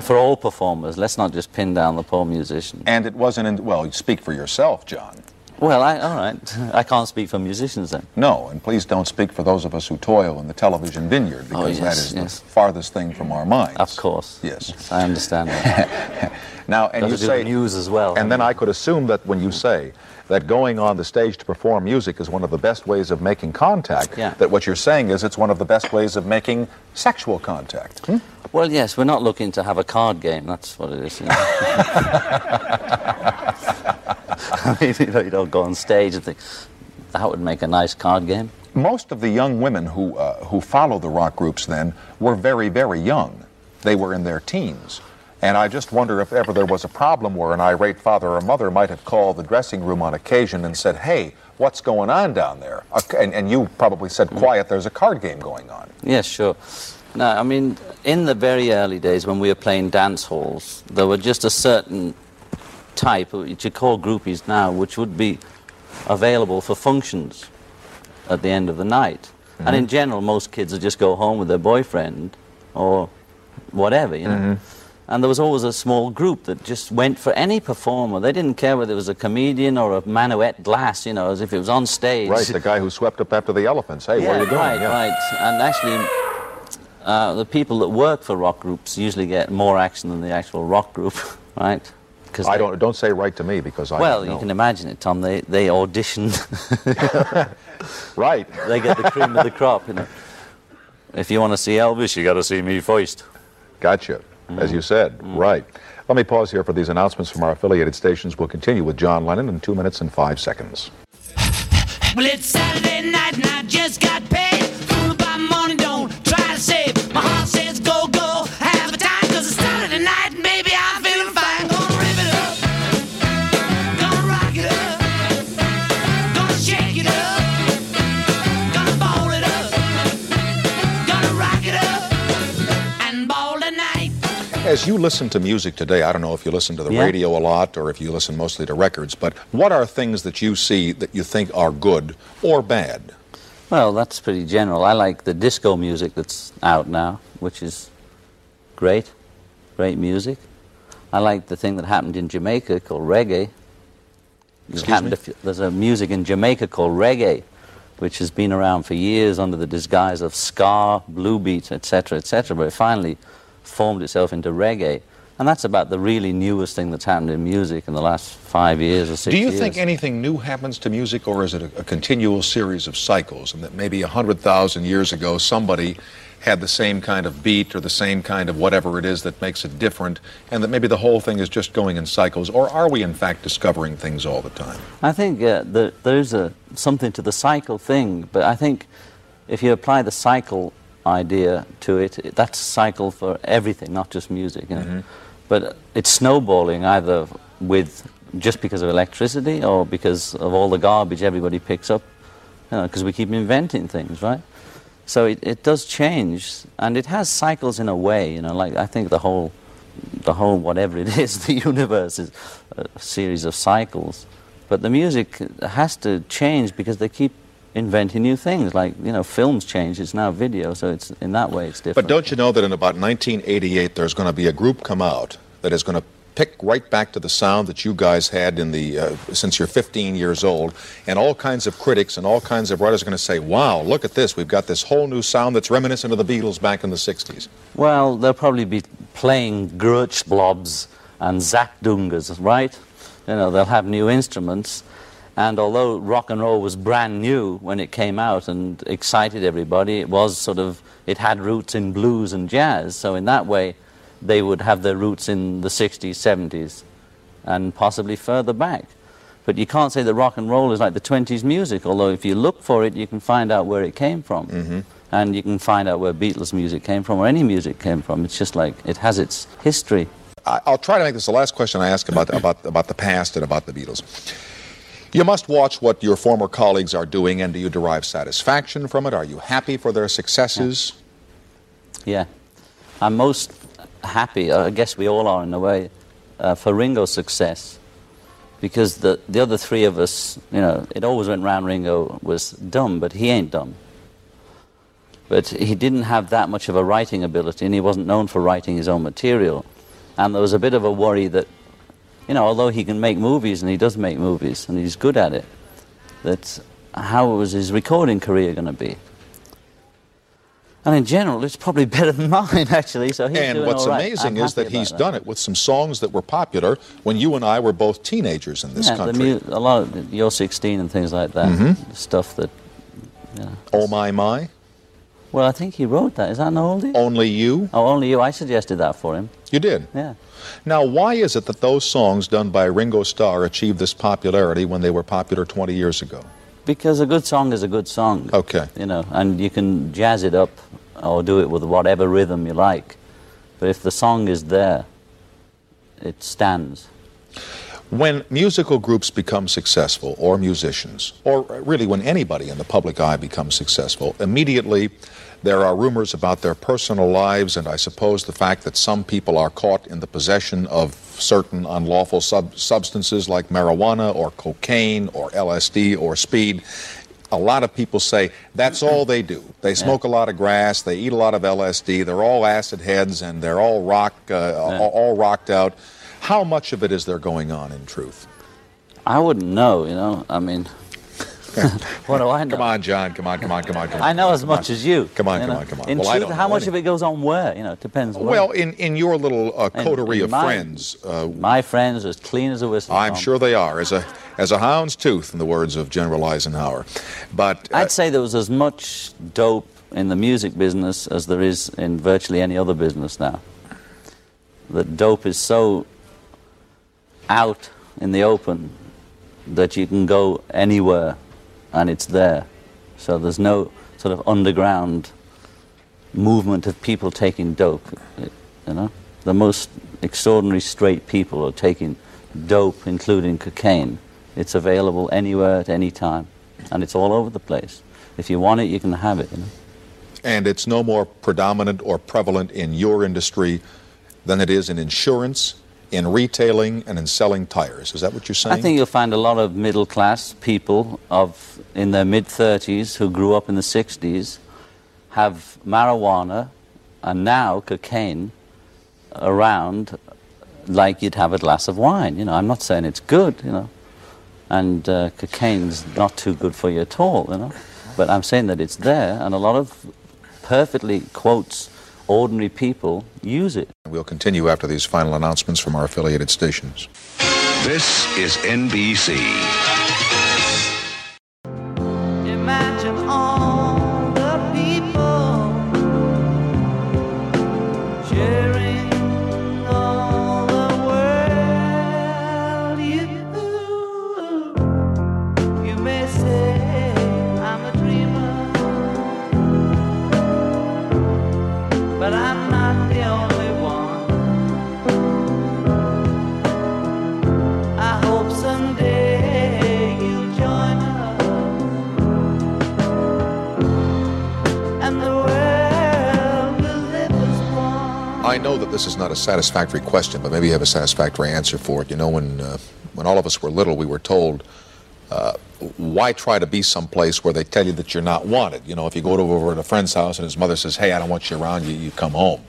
for all performers. Let's not just pin down the poor musician.
And it wasn't in. Well, you speak for yourself, John.
Well, I, all right. I can't speak for musicians then.
No, and please don't speak for those of us who toil in the television vineyard because
Oh, yes,
that is
yes.
the farthest thing from our minds.
Of course.
Yes.
I understand that. <laughs>
Now, and you say
the news as well.
And then I could assume that when you say that going on the stage to perform music is one of the best ways of making contact,
Yeah.
that what you're saying is it's one of the best ways of making sexual contact. Hmm?
Well, yes, we're not looking to have a card game. That's what it is. You know? <laughs> I mean, you, know, you don't go on stage and think that would make a nice card game.
Most of the young women who, uh, who follow the rock groups then were very, very young. They were in their teens. And I just wonder if ever there was a problem where an irate father or mother might have called the dressing room on occasion and said, hey, what's going on down there? And, and you probably said, quiet, there's a card game going on.
Yes, sure. No, I mean, in the very early days when we were playing dance halls, there were just a certain type, which you call groupies now, which would be available for functions at the end of the night. And in general, most kids would just go home with their boyfriend or whatever, you know. And there was always a small group that just went for any performer. They didn't care whether it was a comedian or a Manuette Glass, you know, as if it was on stage.
Right, the guy who swept up after the elephants. Hey,
yeah,
where are you going?
Right,
Yeah.
right. And actually, uh, the people that work for rock groups usually get more action than the actual rock group, <laughs> right? Because
I don't don't say right to me because I
well,
don't
you can imagine it, Tom. They they audition. <laughs>
right. <laughs>
They get the cream of the crop, you know. If you want to see Elvis, you got to see me first.
Gotcha. As you mm. said, mm. right. Let me pause here for these announcements from our affiliated stations. We'll continue with John Lennon in two minutes and five seconds.
Well, it's Saturday night and I just got paid.
As you listen to music today, I don't know if you listen to the
Yeah.
radio a lot or if you listen mostly to records, but what are things that you see that you think are good or bad?
Well, that's pretty general. I like the disco music that's out now, which is great, great music. I like the thing that happened in Jamaica called reggae. It
Excuse
happened
me?
a few- there's a music in Jamaica called reggae, which has been around for years under the disguise of ska, blue beat, etc., etc., but it finally formed itself into reggae. And that's about the really newest thing that's happened in music in the last five years or six
Do you
years.
think anything new happens to music, or is it a, a continual series of cycles? And that maybe 100,000 years ago, somebody had the same kind of beat or the same kind of whatever it is that makes it different, and that maybe the whole thing is just going in cycles? Or are we, in fact, discovering things all the time?
I think uh, the, there's a, something to the cycle thing, but I think if you apply the cycle idea to it, that's a cycle for everything, not just music. You know? Mm-hmm. But it's snowballing either with just because of electricity or because of all the garbage everybody picks up, because we keep inventing things, right? So it, it does change, and it has cycles in a way, you know. Like I think the whole, the whole whatever it <laughs> is, the universe is a series of cycles. But the music has to change because they keep inventing new things. Like you know, films change; it's now video, so it's in that way it's different.
But don't you know that in about 1988, there's going to be a group come out that is going to pick right back to the sound that you guys had in the uh, since you're 15 years old, and all kinds of critics and all kinds of writers are going to say, "Wow, look at this! We've got this whole new sound that's reminiscent of the Beatles back in the 60s."
Well, they'll probably be playing Grutsch blobs and Zakdungas, right? You know, they'll have new instruments. And although rock and roll was brand new when it came out and excited everybody, it was sort of, it had roots in blues and jazz. So in that way, they would have their roots in the 60s, 70s, and possibly further back. But you can't say that rock and roll is like the 20s music, although if you look for it, you can find out where it came from. Mm-hmm. And you can find out where Beatles music came from or any music came from. It's just like it has its history.
I'll try to make this the last question I ask about about about the past and about the Beatles. You must watch what your former colleagues are doing, and do you derive satisfaction from it? Are you happy for their successes?
Yeah. I'm most happy, I guess we all are in a way, uh, for Ringo's success. Because the, the other three of us, you know, it always went round Ringo was dumb, but he ain't dumb. But he didn't have that much of a writing ability, and he wasn't known for writing his own material. And there was a bit of a worry that, you know, although he can make movies, and he does make movies, and he's good at it, that how was his recording career going to be? And in general, it's probably <laughs> better than mine, actually. So he's
and
doing
what's
all right.
amazing
I'm
is that he's
about
done it with some songs that were popular when you and I were both teenagers in this
yeah,
country.
The a lot of You're 16 and things like that.
Mhm.
Stuff that. Yeah.
Oh my my.
Well, I think he wrote that. Is that an oldie?
Only you.
Oh, only you. I suggested that for him.
You did.
Yeah.
Now, why is it that those songs done by Ringo Starr achieved this popularity when they were popular 20 years ago?
Because a good song is a good song.
Okay.
You know, and you can jazz it up or do it with whatever rhythm you like. But if the song is there, it stands.
When musical groups become successful, or musicians, or really when anybody in the public eye becomes successful, immediately There are rumors about their personal lives, and I suppose the fact that some people are caught in the possession of certain unlawful sub- substances like marijuana or cocaine or LSD or speed. A lot of people say that's all they do. They smoke a lot of grass, they eat a lot of LSD, they're all acid heads, and they're all rock, uh, all, all rocked out. How much of it is there going on in truth?
I wouldn't know, you know. I mean, <laughs> what do I know?
Come on, John. Come on, come on, come on, come on.
I know as
come on.
much as you.
Come on,
you
come
know.
on, come on.
In
Well,
truth, how much
any-
of it goes on where? You know, it depends.
Well, in, in your little uh, coterie
in
of
my-
friends, uh,
my friends as clean as a whistle.
I'm
Tom.
sure they are, as a as a hound's tooth, in the words of General Eisenhower. But uh,
I'd say there was as much dope in the music business as there is in virtually any other business now. That dope is so out in the open that you can go anywhere and it's there. So there's no sort of underground movement of people taking dope. You know, the most extraordinary straight people are taking dope, including cocaine. It's available anywhere at any time, and it's all over the place. If you want it, you can have it. You know?
and it's no more predominant or prevalent in your industry than it is in insurance, in retailing, and in selling tires. Is that what you're saying?
I think you'll find a lot of middle class people of in their mid 30s who grew up in the 60s have marijuana and now cocaine around like you'd have a glass of wine. You know, I'm not saying it's good, you know, and uh, cocaine's not too good for you at all, you know, but I'm saying that it's there, and a lot of perfectly quotes ordinary people use it.
We'll continue after these final announcements from our affiliated stations.
This is NBC.
This is not a satisfactory question, but maybe you have a satisfactory answer for it. You know, when uh, when all of us were little, we were told, uh, "Why try to be someplace where they tell you that you're not wanted?" You know, if you go over to a friend's house and his mother says, "Hey, I don't want you around," you, you come home.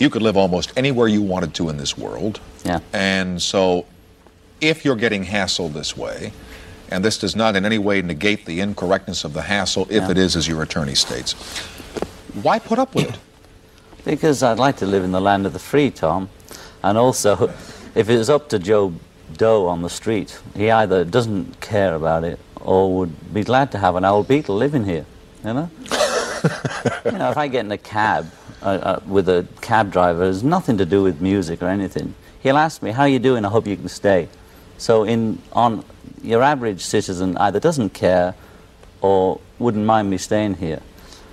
You could live almost anywhere you wanted to in this world.
Yeah.
And so, if you're getting hassled this way, and this does not in any way negate the incorrectness of the hassle, if
Yeah.
it is as your attorney states, why put up with it?
Because I'd like to live in the land of the free, Tom. And also, <laughs> if it was up to Joe Doe on the street, he either doesn't care about it or would be glad to have an old Beatle living here, you know? <laughs> you know, if I get in a cab uh, uh, with a cab driver, it's nothing to do with music or anything. He'll ask me, how you doing? I hope you can stay. So in, on your average citizen either doesn't care or wouldn't mind me staying here.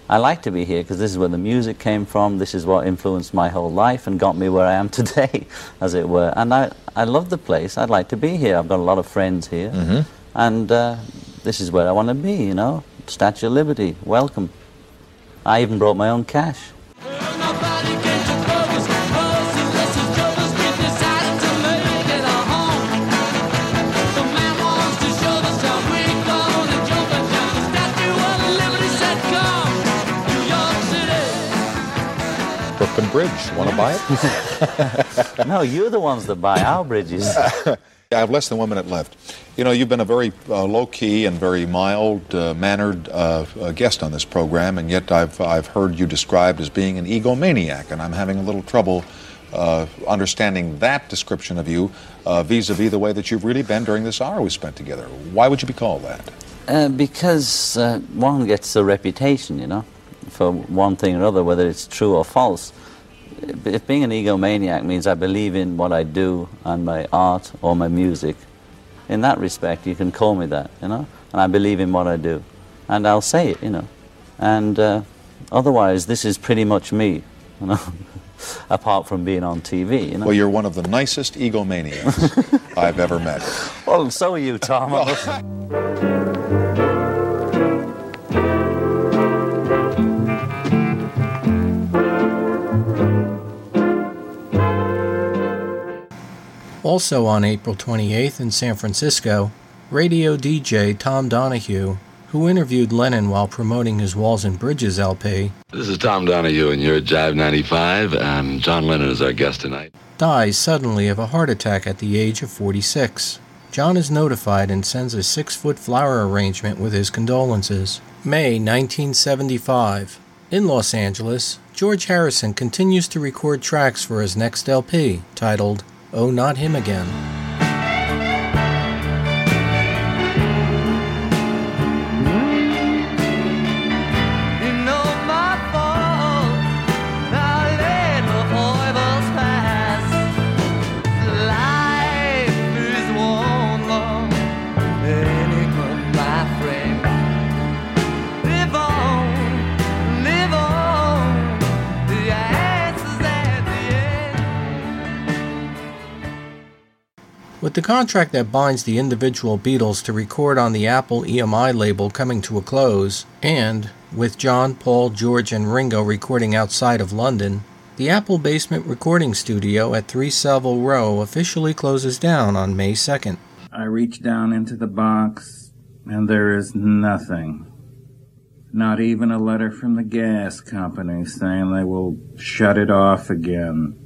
I like to be here because this is where the music came from. This is what influenced my whole life and got me where I am <laughs> today, as it were. And I, I love the place. I'd like to be here. I've got a lot of friends here.
Mhm.
And uh, this is where I want to be, you know. Statue of Liberty, welcome. I even brought my own cash.
Brooklyn Bridge, want to buy it? <laughs>
no, you're the ones that buy our bridges. <laughs>
I have less than one minute left. You know, you've been a very uh, low-key and very mild-mannered uh, uh, guest on this program, and yet I've I've heard you described as being an egomaniac, and I'm having a little trouble uh, understanding that description of you uh, vis-a-vis the way that you've really been during this hour we spent together. Why would you be called that?
Uh, because uh, one gets a reputation, you know, for one thing or other, whether it's true or false. If being an egomaniac means I believe in what I do and my art or my music, in that respect, you can call me that, you know, and I believe in what I do, and I'll say it, you know, and uh, otherwise, this is pretty much me, you know, <laughs> apart from being on TV, you know.
Well, you're one of the nicest egomaniacs <laughs> I've ever met.
Well, so are you, Tom. <laughs>
Also on April 28th in San Francisco, radio DJ Tom Donahue, who interviewed Lennon while promoting his Walls and Bridges LP,
This is Tom Donahue, and you're at Jive 95. and John Lennon is our guest tonight.
dies suddenly of a heart attack at the age of 46. John is notified and sends a six foot flower arrangement with his condolences. May 1975. In Los Angeles, George Harrison continues to record tracks for his next LP, titled Oh Not Him Again. With the contract that binds the individual Beatles to record on the Apple EMI label coming to a close, and with John, Paul, George, and Ringo recording outside of London, the Apple Basement Recording Studio at 3 Savile Row officially closes down on May 2nd.
I reach down into the box, and there is nothing. Not even a letter from the gas company saying they will shut it off again.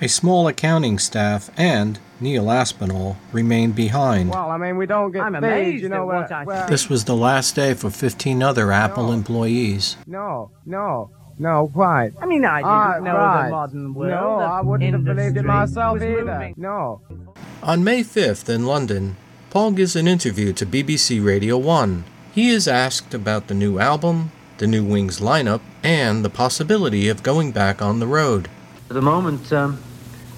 A small accounting staff and Neil Aspinall remained behind.
Well, I mean, we don't get
I'm
paid,
amazed
you know
what
what?
I
This was the last day for 15 other Apple employees.
No, no, no, quite.
I mean, I didn't
Ah,
know
right.
the modern world.
No, I wouldn't have believed it myself either.
moving.
No.
On May 5th in London, Paul gives an interview to BBC Radio 1. He is asked about the new album, the new Wings lineup, and the possibility of going back on the road.
At the moment, um,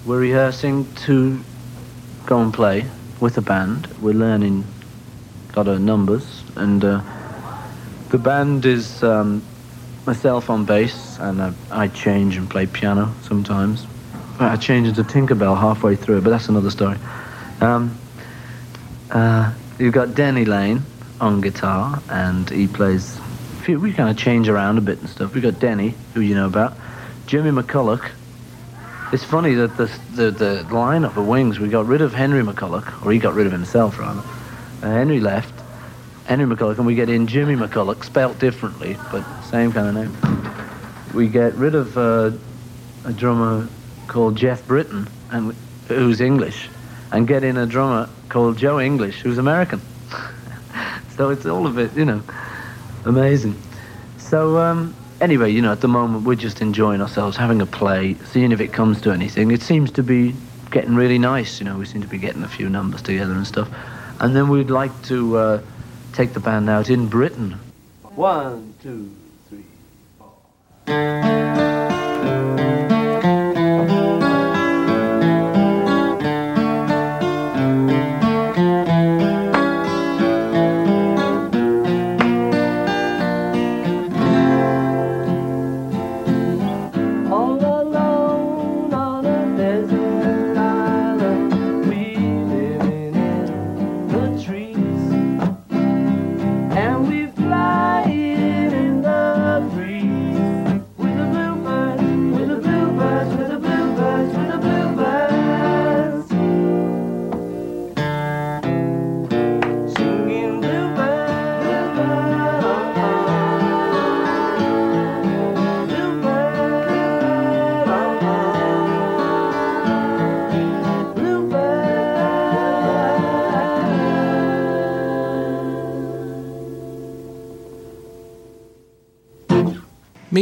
we're rehearsing to go and play with a band. We're learning a lot of numbers, and uh, the band is um, myself on bass, and I, I change and play piano sometimes. I change into Tinkerbell halfway through but that's another story. Um, uh, you've got Denny Laine on guitar, and he plays. We kind of change around a bit and stuff. We've got Denny, who you know about, Jimmy McCulloch. It's funny that the, the, the lineup of Wings, we got rid of Henry McCulloch, or he got rid of himself, rather. Uh, Henry left, Henry McCulloch, and we get in Jimmy McCulloch, spelt differently, but same kind of name. We get rid of uh, a drummer called Geoff Britton, and who's English, and get in a drummer called Joe English, who's American. <laughs> so it's all of it, you know, amazing. So um, anyway, you know, at the moment we're just enjoying ourselves, having a play, seeing if it comes to anything. It seems to be getting really nice, you know. We seem to be getting a few numbers together and stuff, and then we'd like to uh, take the band out in Britain. One, two.
All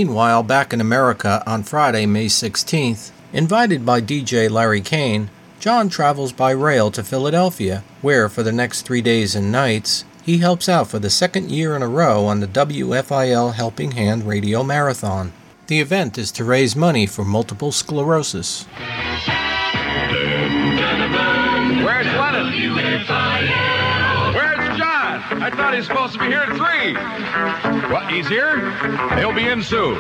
Meanwhile, back in America on Friday, May 16th, invited by DJ Larry Kane, John travels by rail to Philadelphia, where for the next three days and nights, he helps out for the second year in a row on the WFIL Helping Hand Radio Marathon. The event is to raise money for multiple sclerosis.
Where's Lennon? I thought he was supposed to be here at three. What? He's here? He'll be in soon.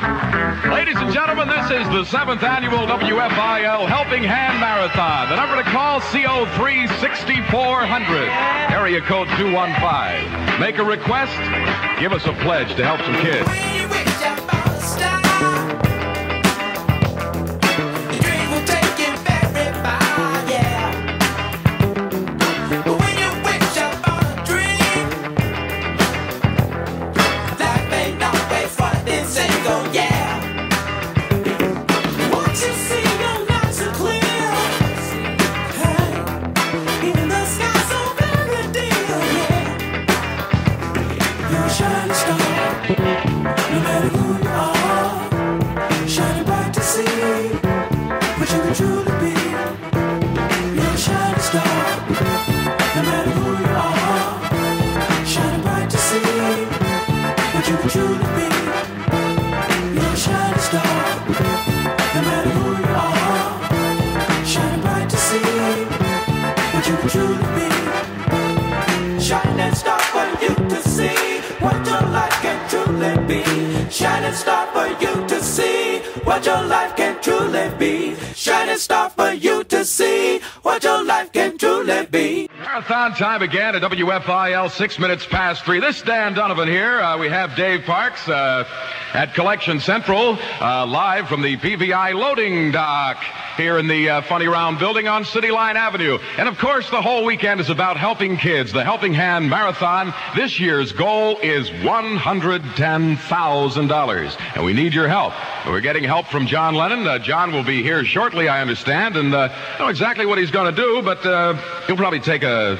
Ladies and gentlemen, this is the seventh annual WFIL Helping Hand Marathon. The number to call CO3 6400, area code 215. Make a request. Give us a pledge to help some kids.
Your life can truly be. Shining star for you to see what your life
Marathon time again at WFIL, six minutes past three. This is Dan Donovan here. Uh, we have Dave Parks uh, at Collection Central, uh, live from the PVI loading dock here in the uh, Funny Round building on City Line Avenue. And of course, the whole weekend is about helping kids. The Helping Hand Marathon. This year's goal is $110,000. And we need your help. We're getting help from John Lennon. Uh, John will be here shortly, I understand, and uh, I don't know exactly what he's going to do, but he'll probably take a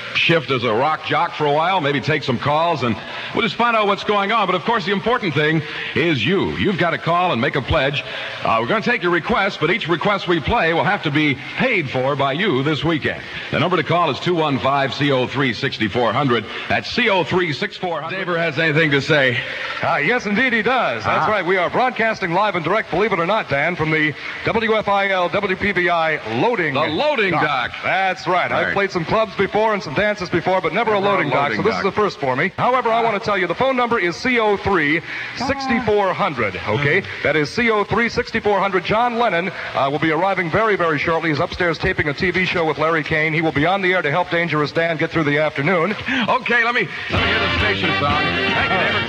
shift as a rock jock for a while, maybe take some calls, and we'll just find out what's going on. But of course, the important thing is you. You've got to call and make a pledge. Uh, we're going to take your requests, but each request we play will have to be paid for by you this weekend. The number to call is 215-CO3-6400. That's CO3-6400. Daver has anything to say.
Ah, yes, indeed, he does. That's
Ah.
right. We are broadcasting live and direct, believe it or not, Dan, from the WFIL WPVI loading
The loading dock.
That's right.
All
I've
right.
played some clubs before and some dances before, but never,
Never
a loading,
a
dock.
loading
So this is the first for me. However, I want to tell you the phone number is CO3 6400. Okay, that is CO3 6400. John Lennon uh, will be arriving very, very shortly. He's upstairs taping a TV show with Larry Kane. He will be on the air to help Dangerous Dan get through the afternoon.
Okay, let me let me hear the station song. Thank you, David.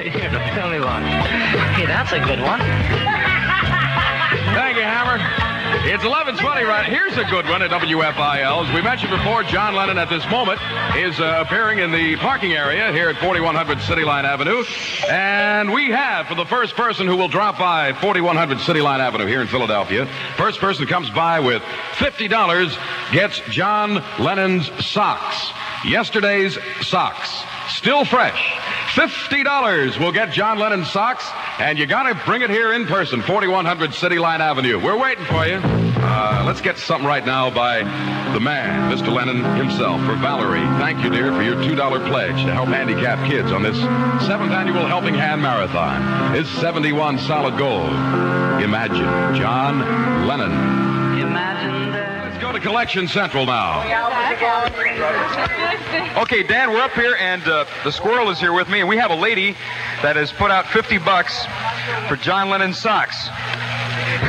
You're the only one. Hey, that's a good one.
Thank you, Hammer. It's 11:20 right. Here's a good one at WFIL. As we mentioned before, John Lennon at this moment is uh, appearing in the parking area here at 4100 City Line Avenue, and we have for the first person who will drop by 4100 City Line Avenue here in Philadelphia. First person comes by with $50 gets John Lennon's socks. Yesterday's socks, still fresh. $50 will get John Lennon socks, and you got to bring it here in person, 4100 City Line Avenue. We're waiting for you. Uh, let's get something right now by the man, Mr. Lennon himself, for Valerie. Thank you, dear, for your $2 pledge to help handicapped kids on this seventh annual Helping Hand Marathon. It's 71 solid gold. Imagine John Lennon. To Collection Central now.
Okay, Dan, we're up here, and uh, the squirrel is here with me, and we have a lady that has put out 50 bucks for John Lennon socks. <laughs>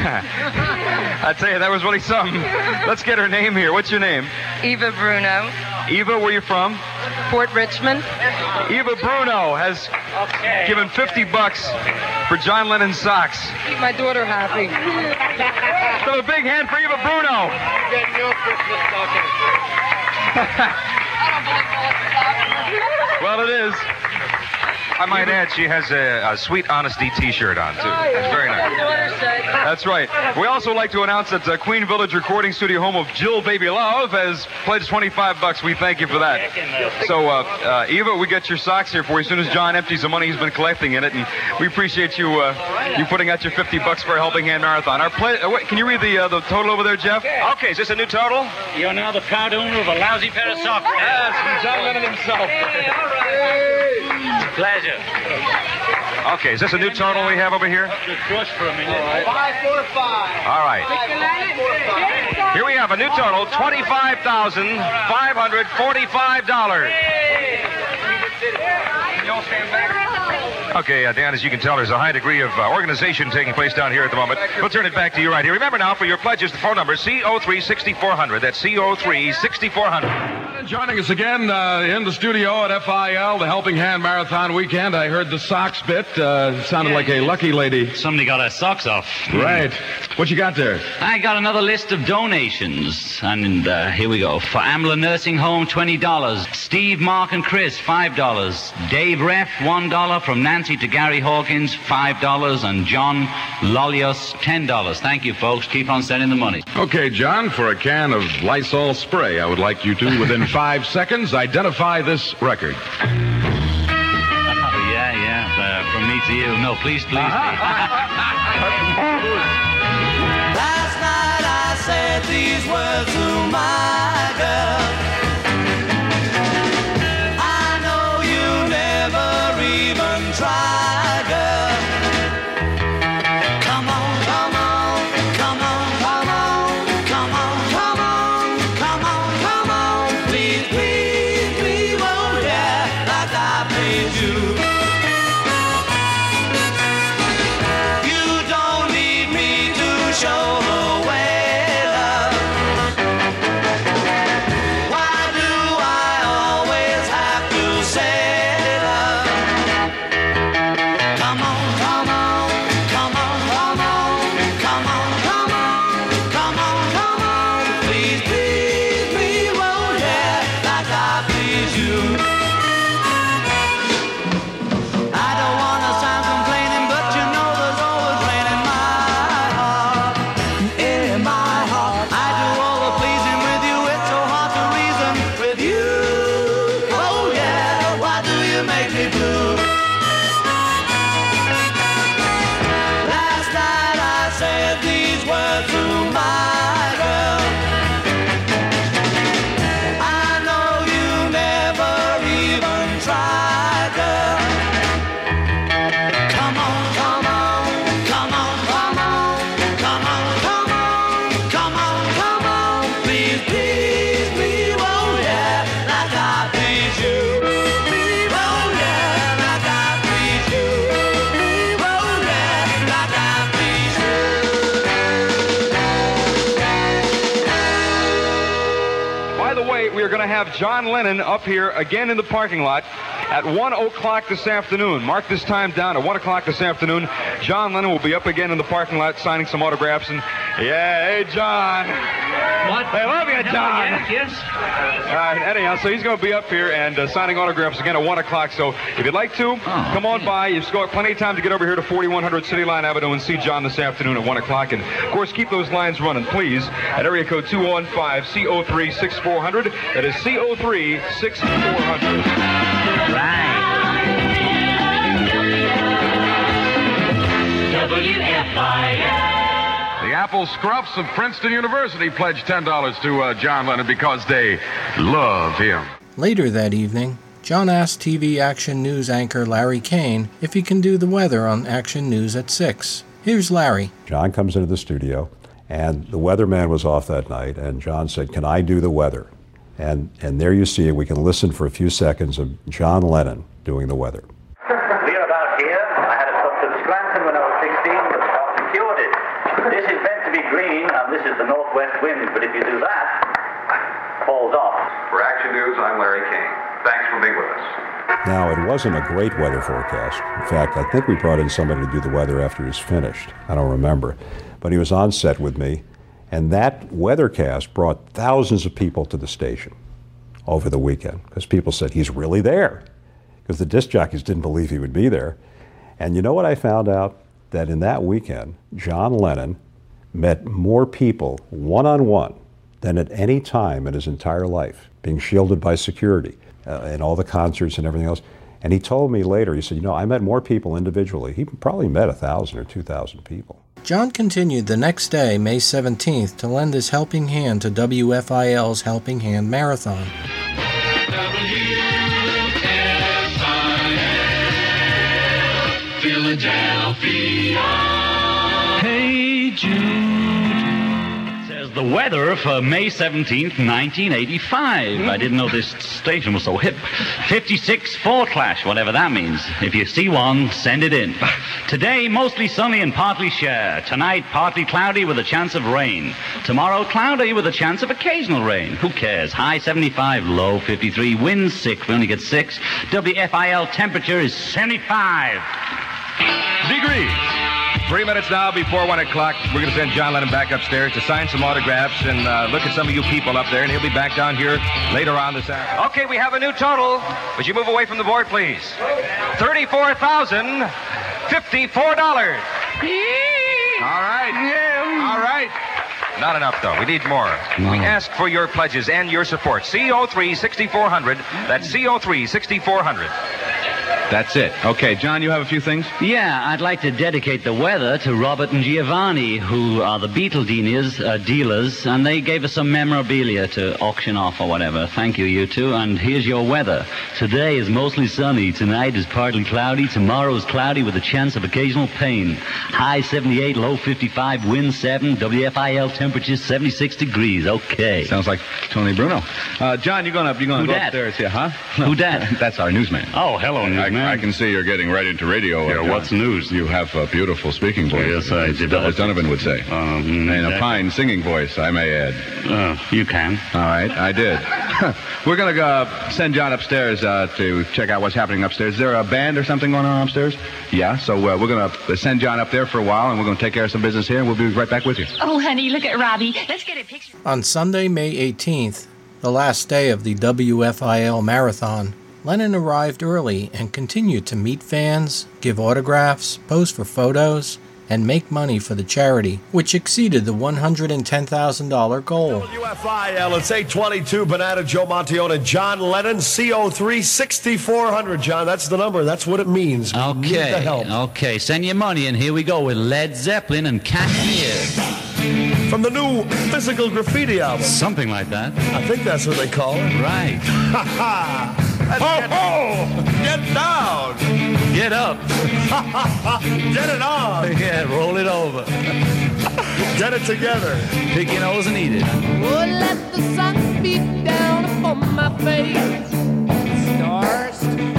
I tell you, that was really something. Let's get her name here. What's your name?
Eva Bruno,
Eva, where you from?
Port Richmond.
Eva Bruno has given 50 bucks for John Lennon's socks.
Keep my daughter happy.
So a big hand for Eva Bruno. <laughs> well, it is. I might add, she has a, a sweet honesty T-shirt on too. It's very nice. That's right. We also like to announce that uh, Queen Village Recording Studio, home of Jill Baby Love, has pledged 25 bucks. We thank you for that. So, uh, uh, Eva, we get your socks here for you as soon as John empties the money he's been collecting in it, and we appreciate you uh, you putting out your 50 bucks for a Helping Hand Marathon. Our ple- uh, wait, can you read the uh, the total over there, Jeff? Okay, is this a new total?
You're now the proud owner of a lousy pair of socks.
Yes, from John Lennon himself. Hey, all right.
Pleasure.
Okay, is this a new total we have over here?
Just crush for a minute.
Five, four, five.
All right. Here we have a new total, twenty-five thousand five hundred forty-five dollars. Okay, uh, Dan, as you can tell, there's a high degree of uh, organization taking place down here at the moment. We'll turn it back to you right here. Remember now, for your pledges, the phone number is CO3-6400. That's CO3-6400.
Joining us again uh, in the studio at FIL, the Helping Hand Marathon Weekend. I heard the socks bit. Uh, sounded like a lucky lady.
Somebody got our socks off.
Right. What you got there?
I got another list of donations. And uh, here we go. For Amla Nursing Home, $20. Steve, Mark, and Chris, $5. Dave Ref, $1. From Nancy to Gary Hawkins, $5. And John Lolios, $10. Thank you, folks. Keep on sending the money.
Okay, John, for a can of Lysol spray, I would like you to, within <laughs> five seconds, identify this record. <laughs>
Yeah, yeah. Uh, from me
to you. No, please, please,
I <laughs> said these words to my girl.
Going to have John Lennon up here again in the parking lot at 1 o'clock this afternoon. Mark this time down at 1 o'clock this afternoon. John Lennon will be up again in the parking lot signing some autographs. And yeah, hey, John.
What?
I love you, John.
Yes, yes.
All right, anyhow, so he's going to be up here and uh, signing autographs again at 1 o'clock. So if you'd like to, come on by. You've got plenty of time to get over here to 4100 City Line Avenue and see John this afternoon at 1 o'clock. And, of course, keep those lines running, please, at area code 215 CO3 6400. That is CO3 6400.
The Apple Scruffs of Princeton University pledged $10 to uh, John Lennon because they love him.
Later that evening, John asked TV Action News anchor Larry Kane if he can do the weather on Action News at 6. Here's Larry.
John comes into the studio, and the weatherman was off that night, and John said, Can I do the weather? And, and there you see it. We can listen for a few seconds of John Lennon doing the weather.
We're about here. I had a touch of Scranton when I was 16, but Scott secured it. This is meant to be green, and this is the northwest wind, but if you do that, falls off.
For Action News, I'm Larry Kane. Thanks for being with us.
Now, it wasn't a great weather forecast. In fact, I think we brought in somebody to do the weather after he was finished. I don't remember. But he was on set with me, and that weathercast brought thousands of people to the station over the weekend because people said, he's really there. Because the disc jockeys didn't believe he would be there. And you know what I found out? That in that weekend, John Lennon met more people one on one than at any time in his entire life, being shielded by security uh, and all the concerts and everything else. And he told me later, he said, You know, I met more people individually. He probably met a 1,000 or 2,000 people.
John continued the next day, May 17th, to lend his helping hand to WFIL's Helping Hand Marathon.
Philadelphia. Hey Jude. Says the weather for May 17th, 1985. I didn't know this station was so hip. 56 4 Clash, whatever that means. If you see one, send it in. Today, mostly sunny and partly share. Tonight, partly cloudy with a chance of rain. Tomorrow, cloudy with a chance of occasional rain. Who cares? High 75, low 53, winds 6. We only get 6. WFIL temperature is 75
degrees. Three minutes now before one o'clock. We're going to send John Lennon back upstairs to sign some autographs and uh, look at some of you people up there, and he'll be back down here later on this afternoon.
Okay, we have a new total. Would you move away from the board, please? Thirty-four thousand fifty-four dollars.
All right. All right.
Not enough, though. We need more. We ask for your pledges and your support. CO3 6400. That's CO3 6400. That's it. Okay, John, you have a few things?
Yeah, I'd like to dedicate the weather to Robert and Giovanni, who are the Beetledenias uh, dealers, and they gave us some memorabilia to auction off or whatever. Thank you, you two. And here's your weather. Today is mostly sunny. Tonight is partly cloudy. Tomorrow is cloudy with a chance of occasional pain. High 78, low 55, wind 7, WFIL temperature 76 degrees. Okay.
Sounds like Tony Bruno. Uh, John, you're going up. you're gonna go
dat?
upstairs here, huh?
Who dat? <laughs>
That's our newsman.
Oh, hello, newsman.
I, I can see you're getting right into radio.
Yeah,
John.
what's news?
You have a beautiful speaking voice.
Yes, I
as,
developed
as Donovan would say.
Um,
and a fine singing voice, I may add.
Uh, you can.
All right, I did. <laughs> We're gonna go uh, send John upstairs uh, to check out what's happening upstairs. Is there a band or something going on upstairs? Yeah. So uh, we're gonna send John up there for a while, and we're gonna take care of some business here, and we'll be right back with you.
Oh, honey, look at Robbie. Let's get a picture.
On Sunday, May 18th, the last day of the WFIL marathon, Lennon arrived early and continued to meet fans, give autographs, pose for photos, and make money for the charity, which exceeded the $110,000 goal.
WFIL, it's uh, 822, Banana Joe Montione, John Lennon, CO3 6400. John, that's the number. That's what it means. We need the
Okay,
help.
okay. Send your money, and here we go with Led Zeppelin and Kashmir.
From the new Physical Graffiti album.
Something like that.
I think that's what they call it.
Right.
Ha <laughs> <laughs> ha! Ho ho! Get down!
Get up. <laughs>
Get it on! <laughs>
Yeah, roll it over.
Get it together.
Pick your nose and eat it.
Oh, let the sun beat down upon my face. Stars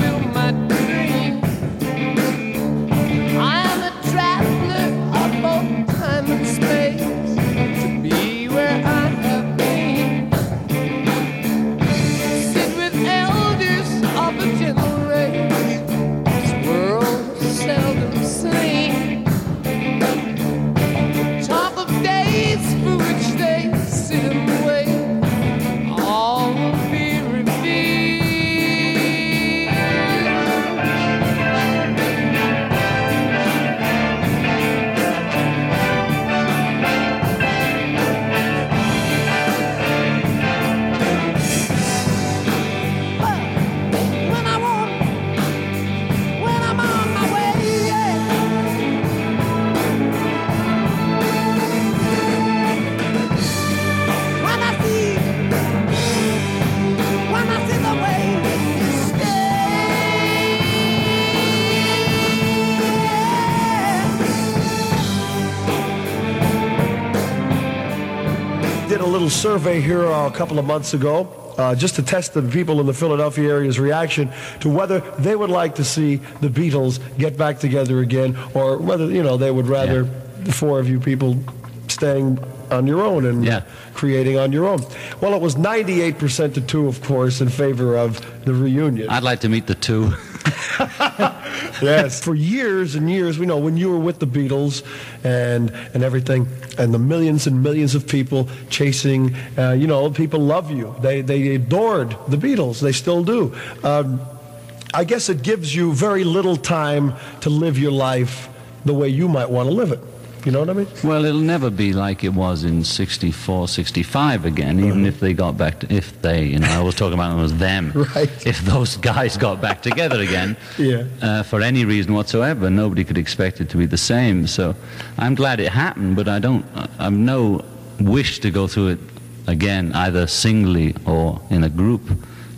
survey here uh, a couple of months ago. Uh, just to test the people in the Philadelphia area's reaction to whether they would like to see the Beatles get back together again, or whether you know they would rather the four of you people staying on your own and creating on your own. Well, it was 98% to two, of course, in favor of the reunion.
I'd like to meet the two. <laughs>
yes. For years and years, we know when you were with the Beatles and and everything, and the millions and millions of people chasing, uh, you know, people love you. They they adored the Beatles. They still do. Um, I guess it gives you very little time to live your life the way you might want to live it. You know what I mean?
Well, it'll never be like it was in 64, 65 again, even if they got back to, if they, you know, I was talking about it was them. <laughs>
Right.
If those guys got back together again, <laughs>
Yeah.
uh, for any reason whatsoever, nobody could expect it to be the same. So I'm glad it happened, but I don't, I've no wish to go through it again, either singly or in a group.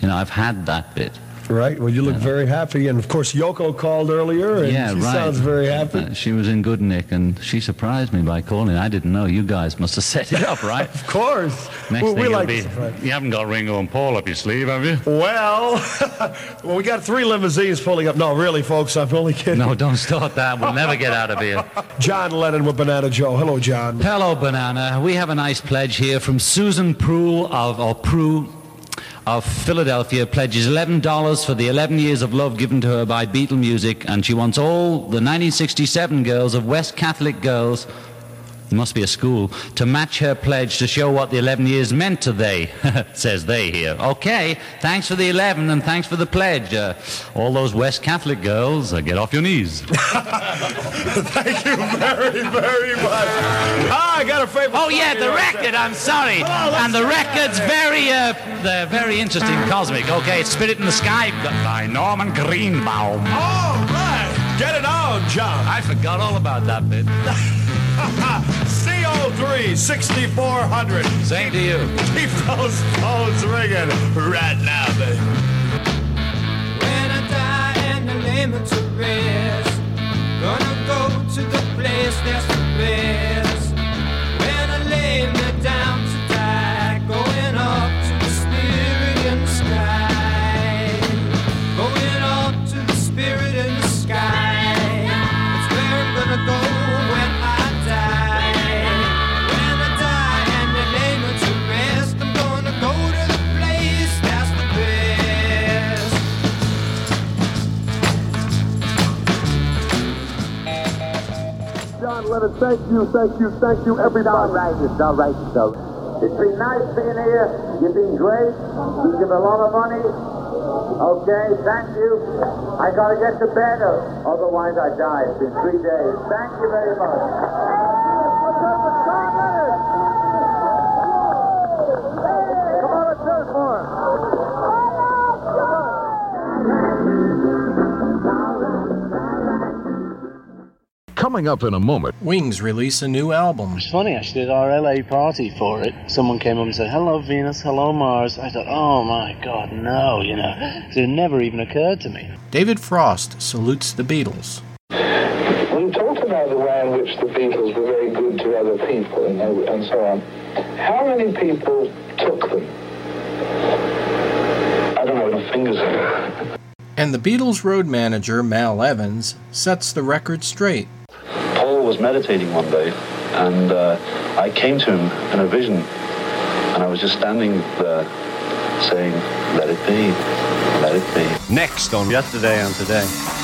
You know, I've had that bit.
Right. Well, you look very happy, and of course Yoko called earlier, and
yeah,
she
right.
sounds very happy.
Uh, she was in good nick, and she surprised me by calling. I didn't know. You guys must have <laughs> set it up, right?
of course.
Next
Well,
thing
we like
be, you haven't got Ringo and Paul up your sleeve, have you?
Well, <laughs> well, we got three limousines pulling up. No, really, folks, I'm only kidding.
No, don't start that. We'll never get out of here. <laughs>
John Lennon with Banana Joe. Hello, John.
Hello, Banana. We have a nice pledge here from Susan Prue of or Prue of Philadelphia. Pledges eleven dollars for the eleven years of love given to her by Beatle music, and she wants all the 1967 girls of West Catholic girls. It must be a school to match her pledge to show what the 11 years meant to they, <laughs> says they here. Okay, thanks for the 11 and thanks for the pledge. Uh, all those West Catholic girls, uh, get off your knees. <laughs>
Thank you very, very much. Ah, I got our favorite.
Oh yeah, the record. I'm sorry,
Come
and the record's very, uh, the very interesting, cosmic. Okay, it's Spirit in the Sky by Norman Greenbaum.
All right, get it on, John.
I forgot all about that bit. <laughs>
CO3 6400.
Same to you.
Keep those phones ringing right now, baby.
When I die and I lay me to rest, gonna go to the place that's the best. When I lay me down
Thank you, thank you, thank you, everybody. It's all right, it's all right, right. It's been nice being here. You've been great. You give a lot of money. Okay, thank you. I gotta get to bed, otherwise I die. It's been three days. Thank you very much.
Coming up in a moment. Wings release a new album.
It's funny actually, at our LA party for it, someone came up and said, Hello Venus, hello Mars. I thought, Oh my god, no, you know. It never even occurred to me.
David Frost salutes the Beatles.
We talked about the way in which the Beatles were very good to other people and, and so on. How many people took them? I don't know, my fingers are.
And the Beatles road manager, Mal Evans, sets the record straight.
Paul was meditating one day, and uh, I came to him in a vision, and I was just standing there saying, Let it be, let it be.
Next on Yesterday and Today.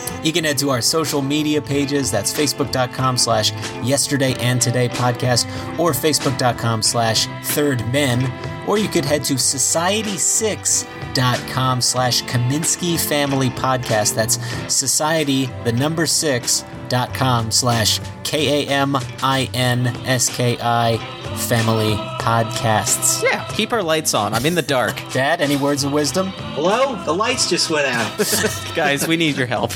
You can head to our social media pages. That's facebook.com slash yesterday and today podcast or facebook.com slash third men. Or you could head to society6.com slash Kaminsky Family Podcast. That's society, the number six, dot com slash K A M I N S K I Family Podcasts.
Yeah, keep our lights on. I'm in the dark.
Dad, any words of wisdom?
Hello? The lights just went out. <laughs>
Guys, we need your help.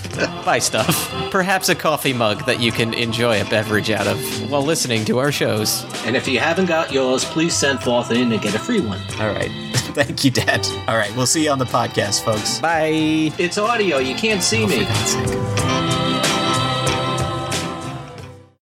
Buy stuff. Perhaps a coffee mug that you can enjoy a beverage out of while listening to our shows.
and if you haven't got yours, please send forth in to get a free one.
All right. <laughs> Thank you, Dad. All right, we'll see you on the podcast, folks.
Bye.
It's audio. You can't see oh,
me. God's sake.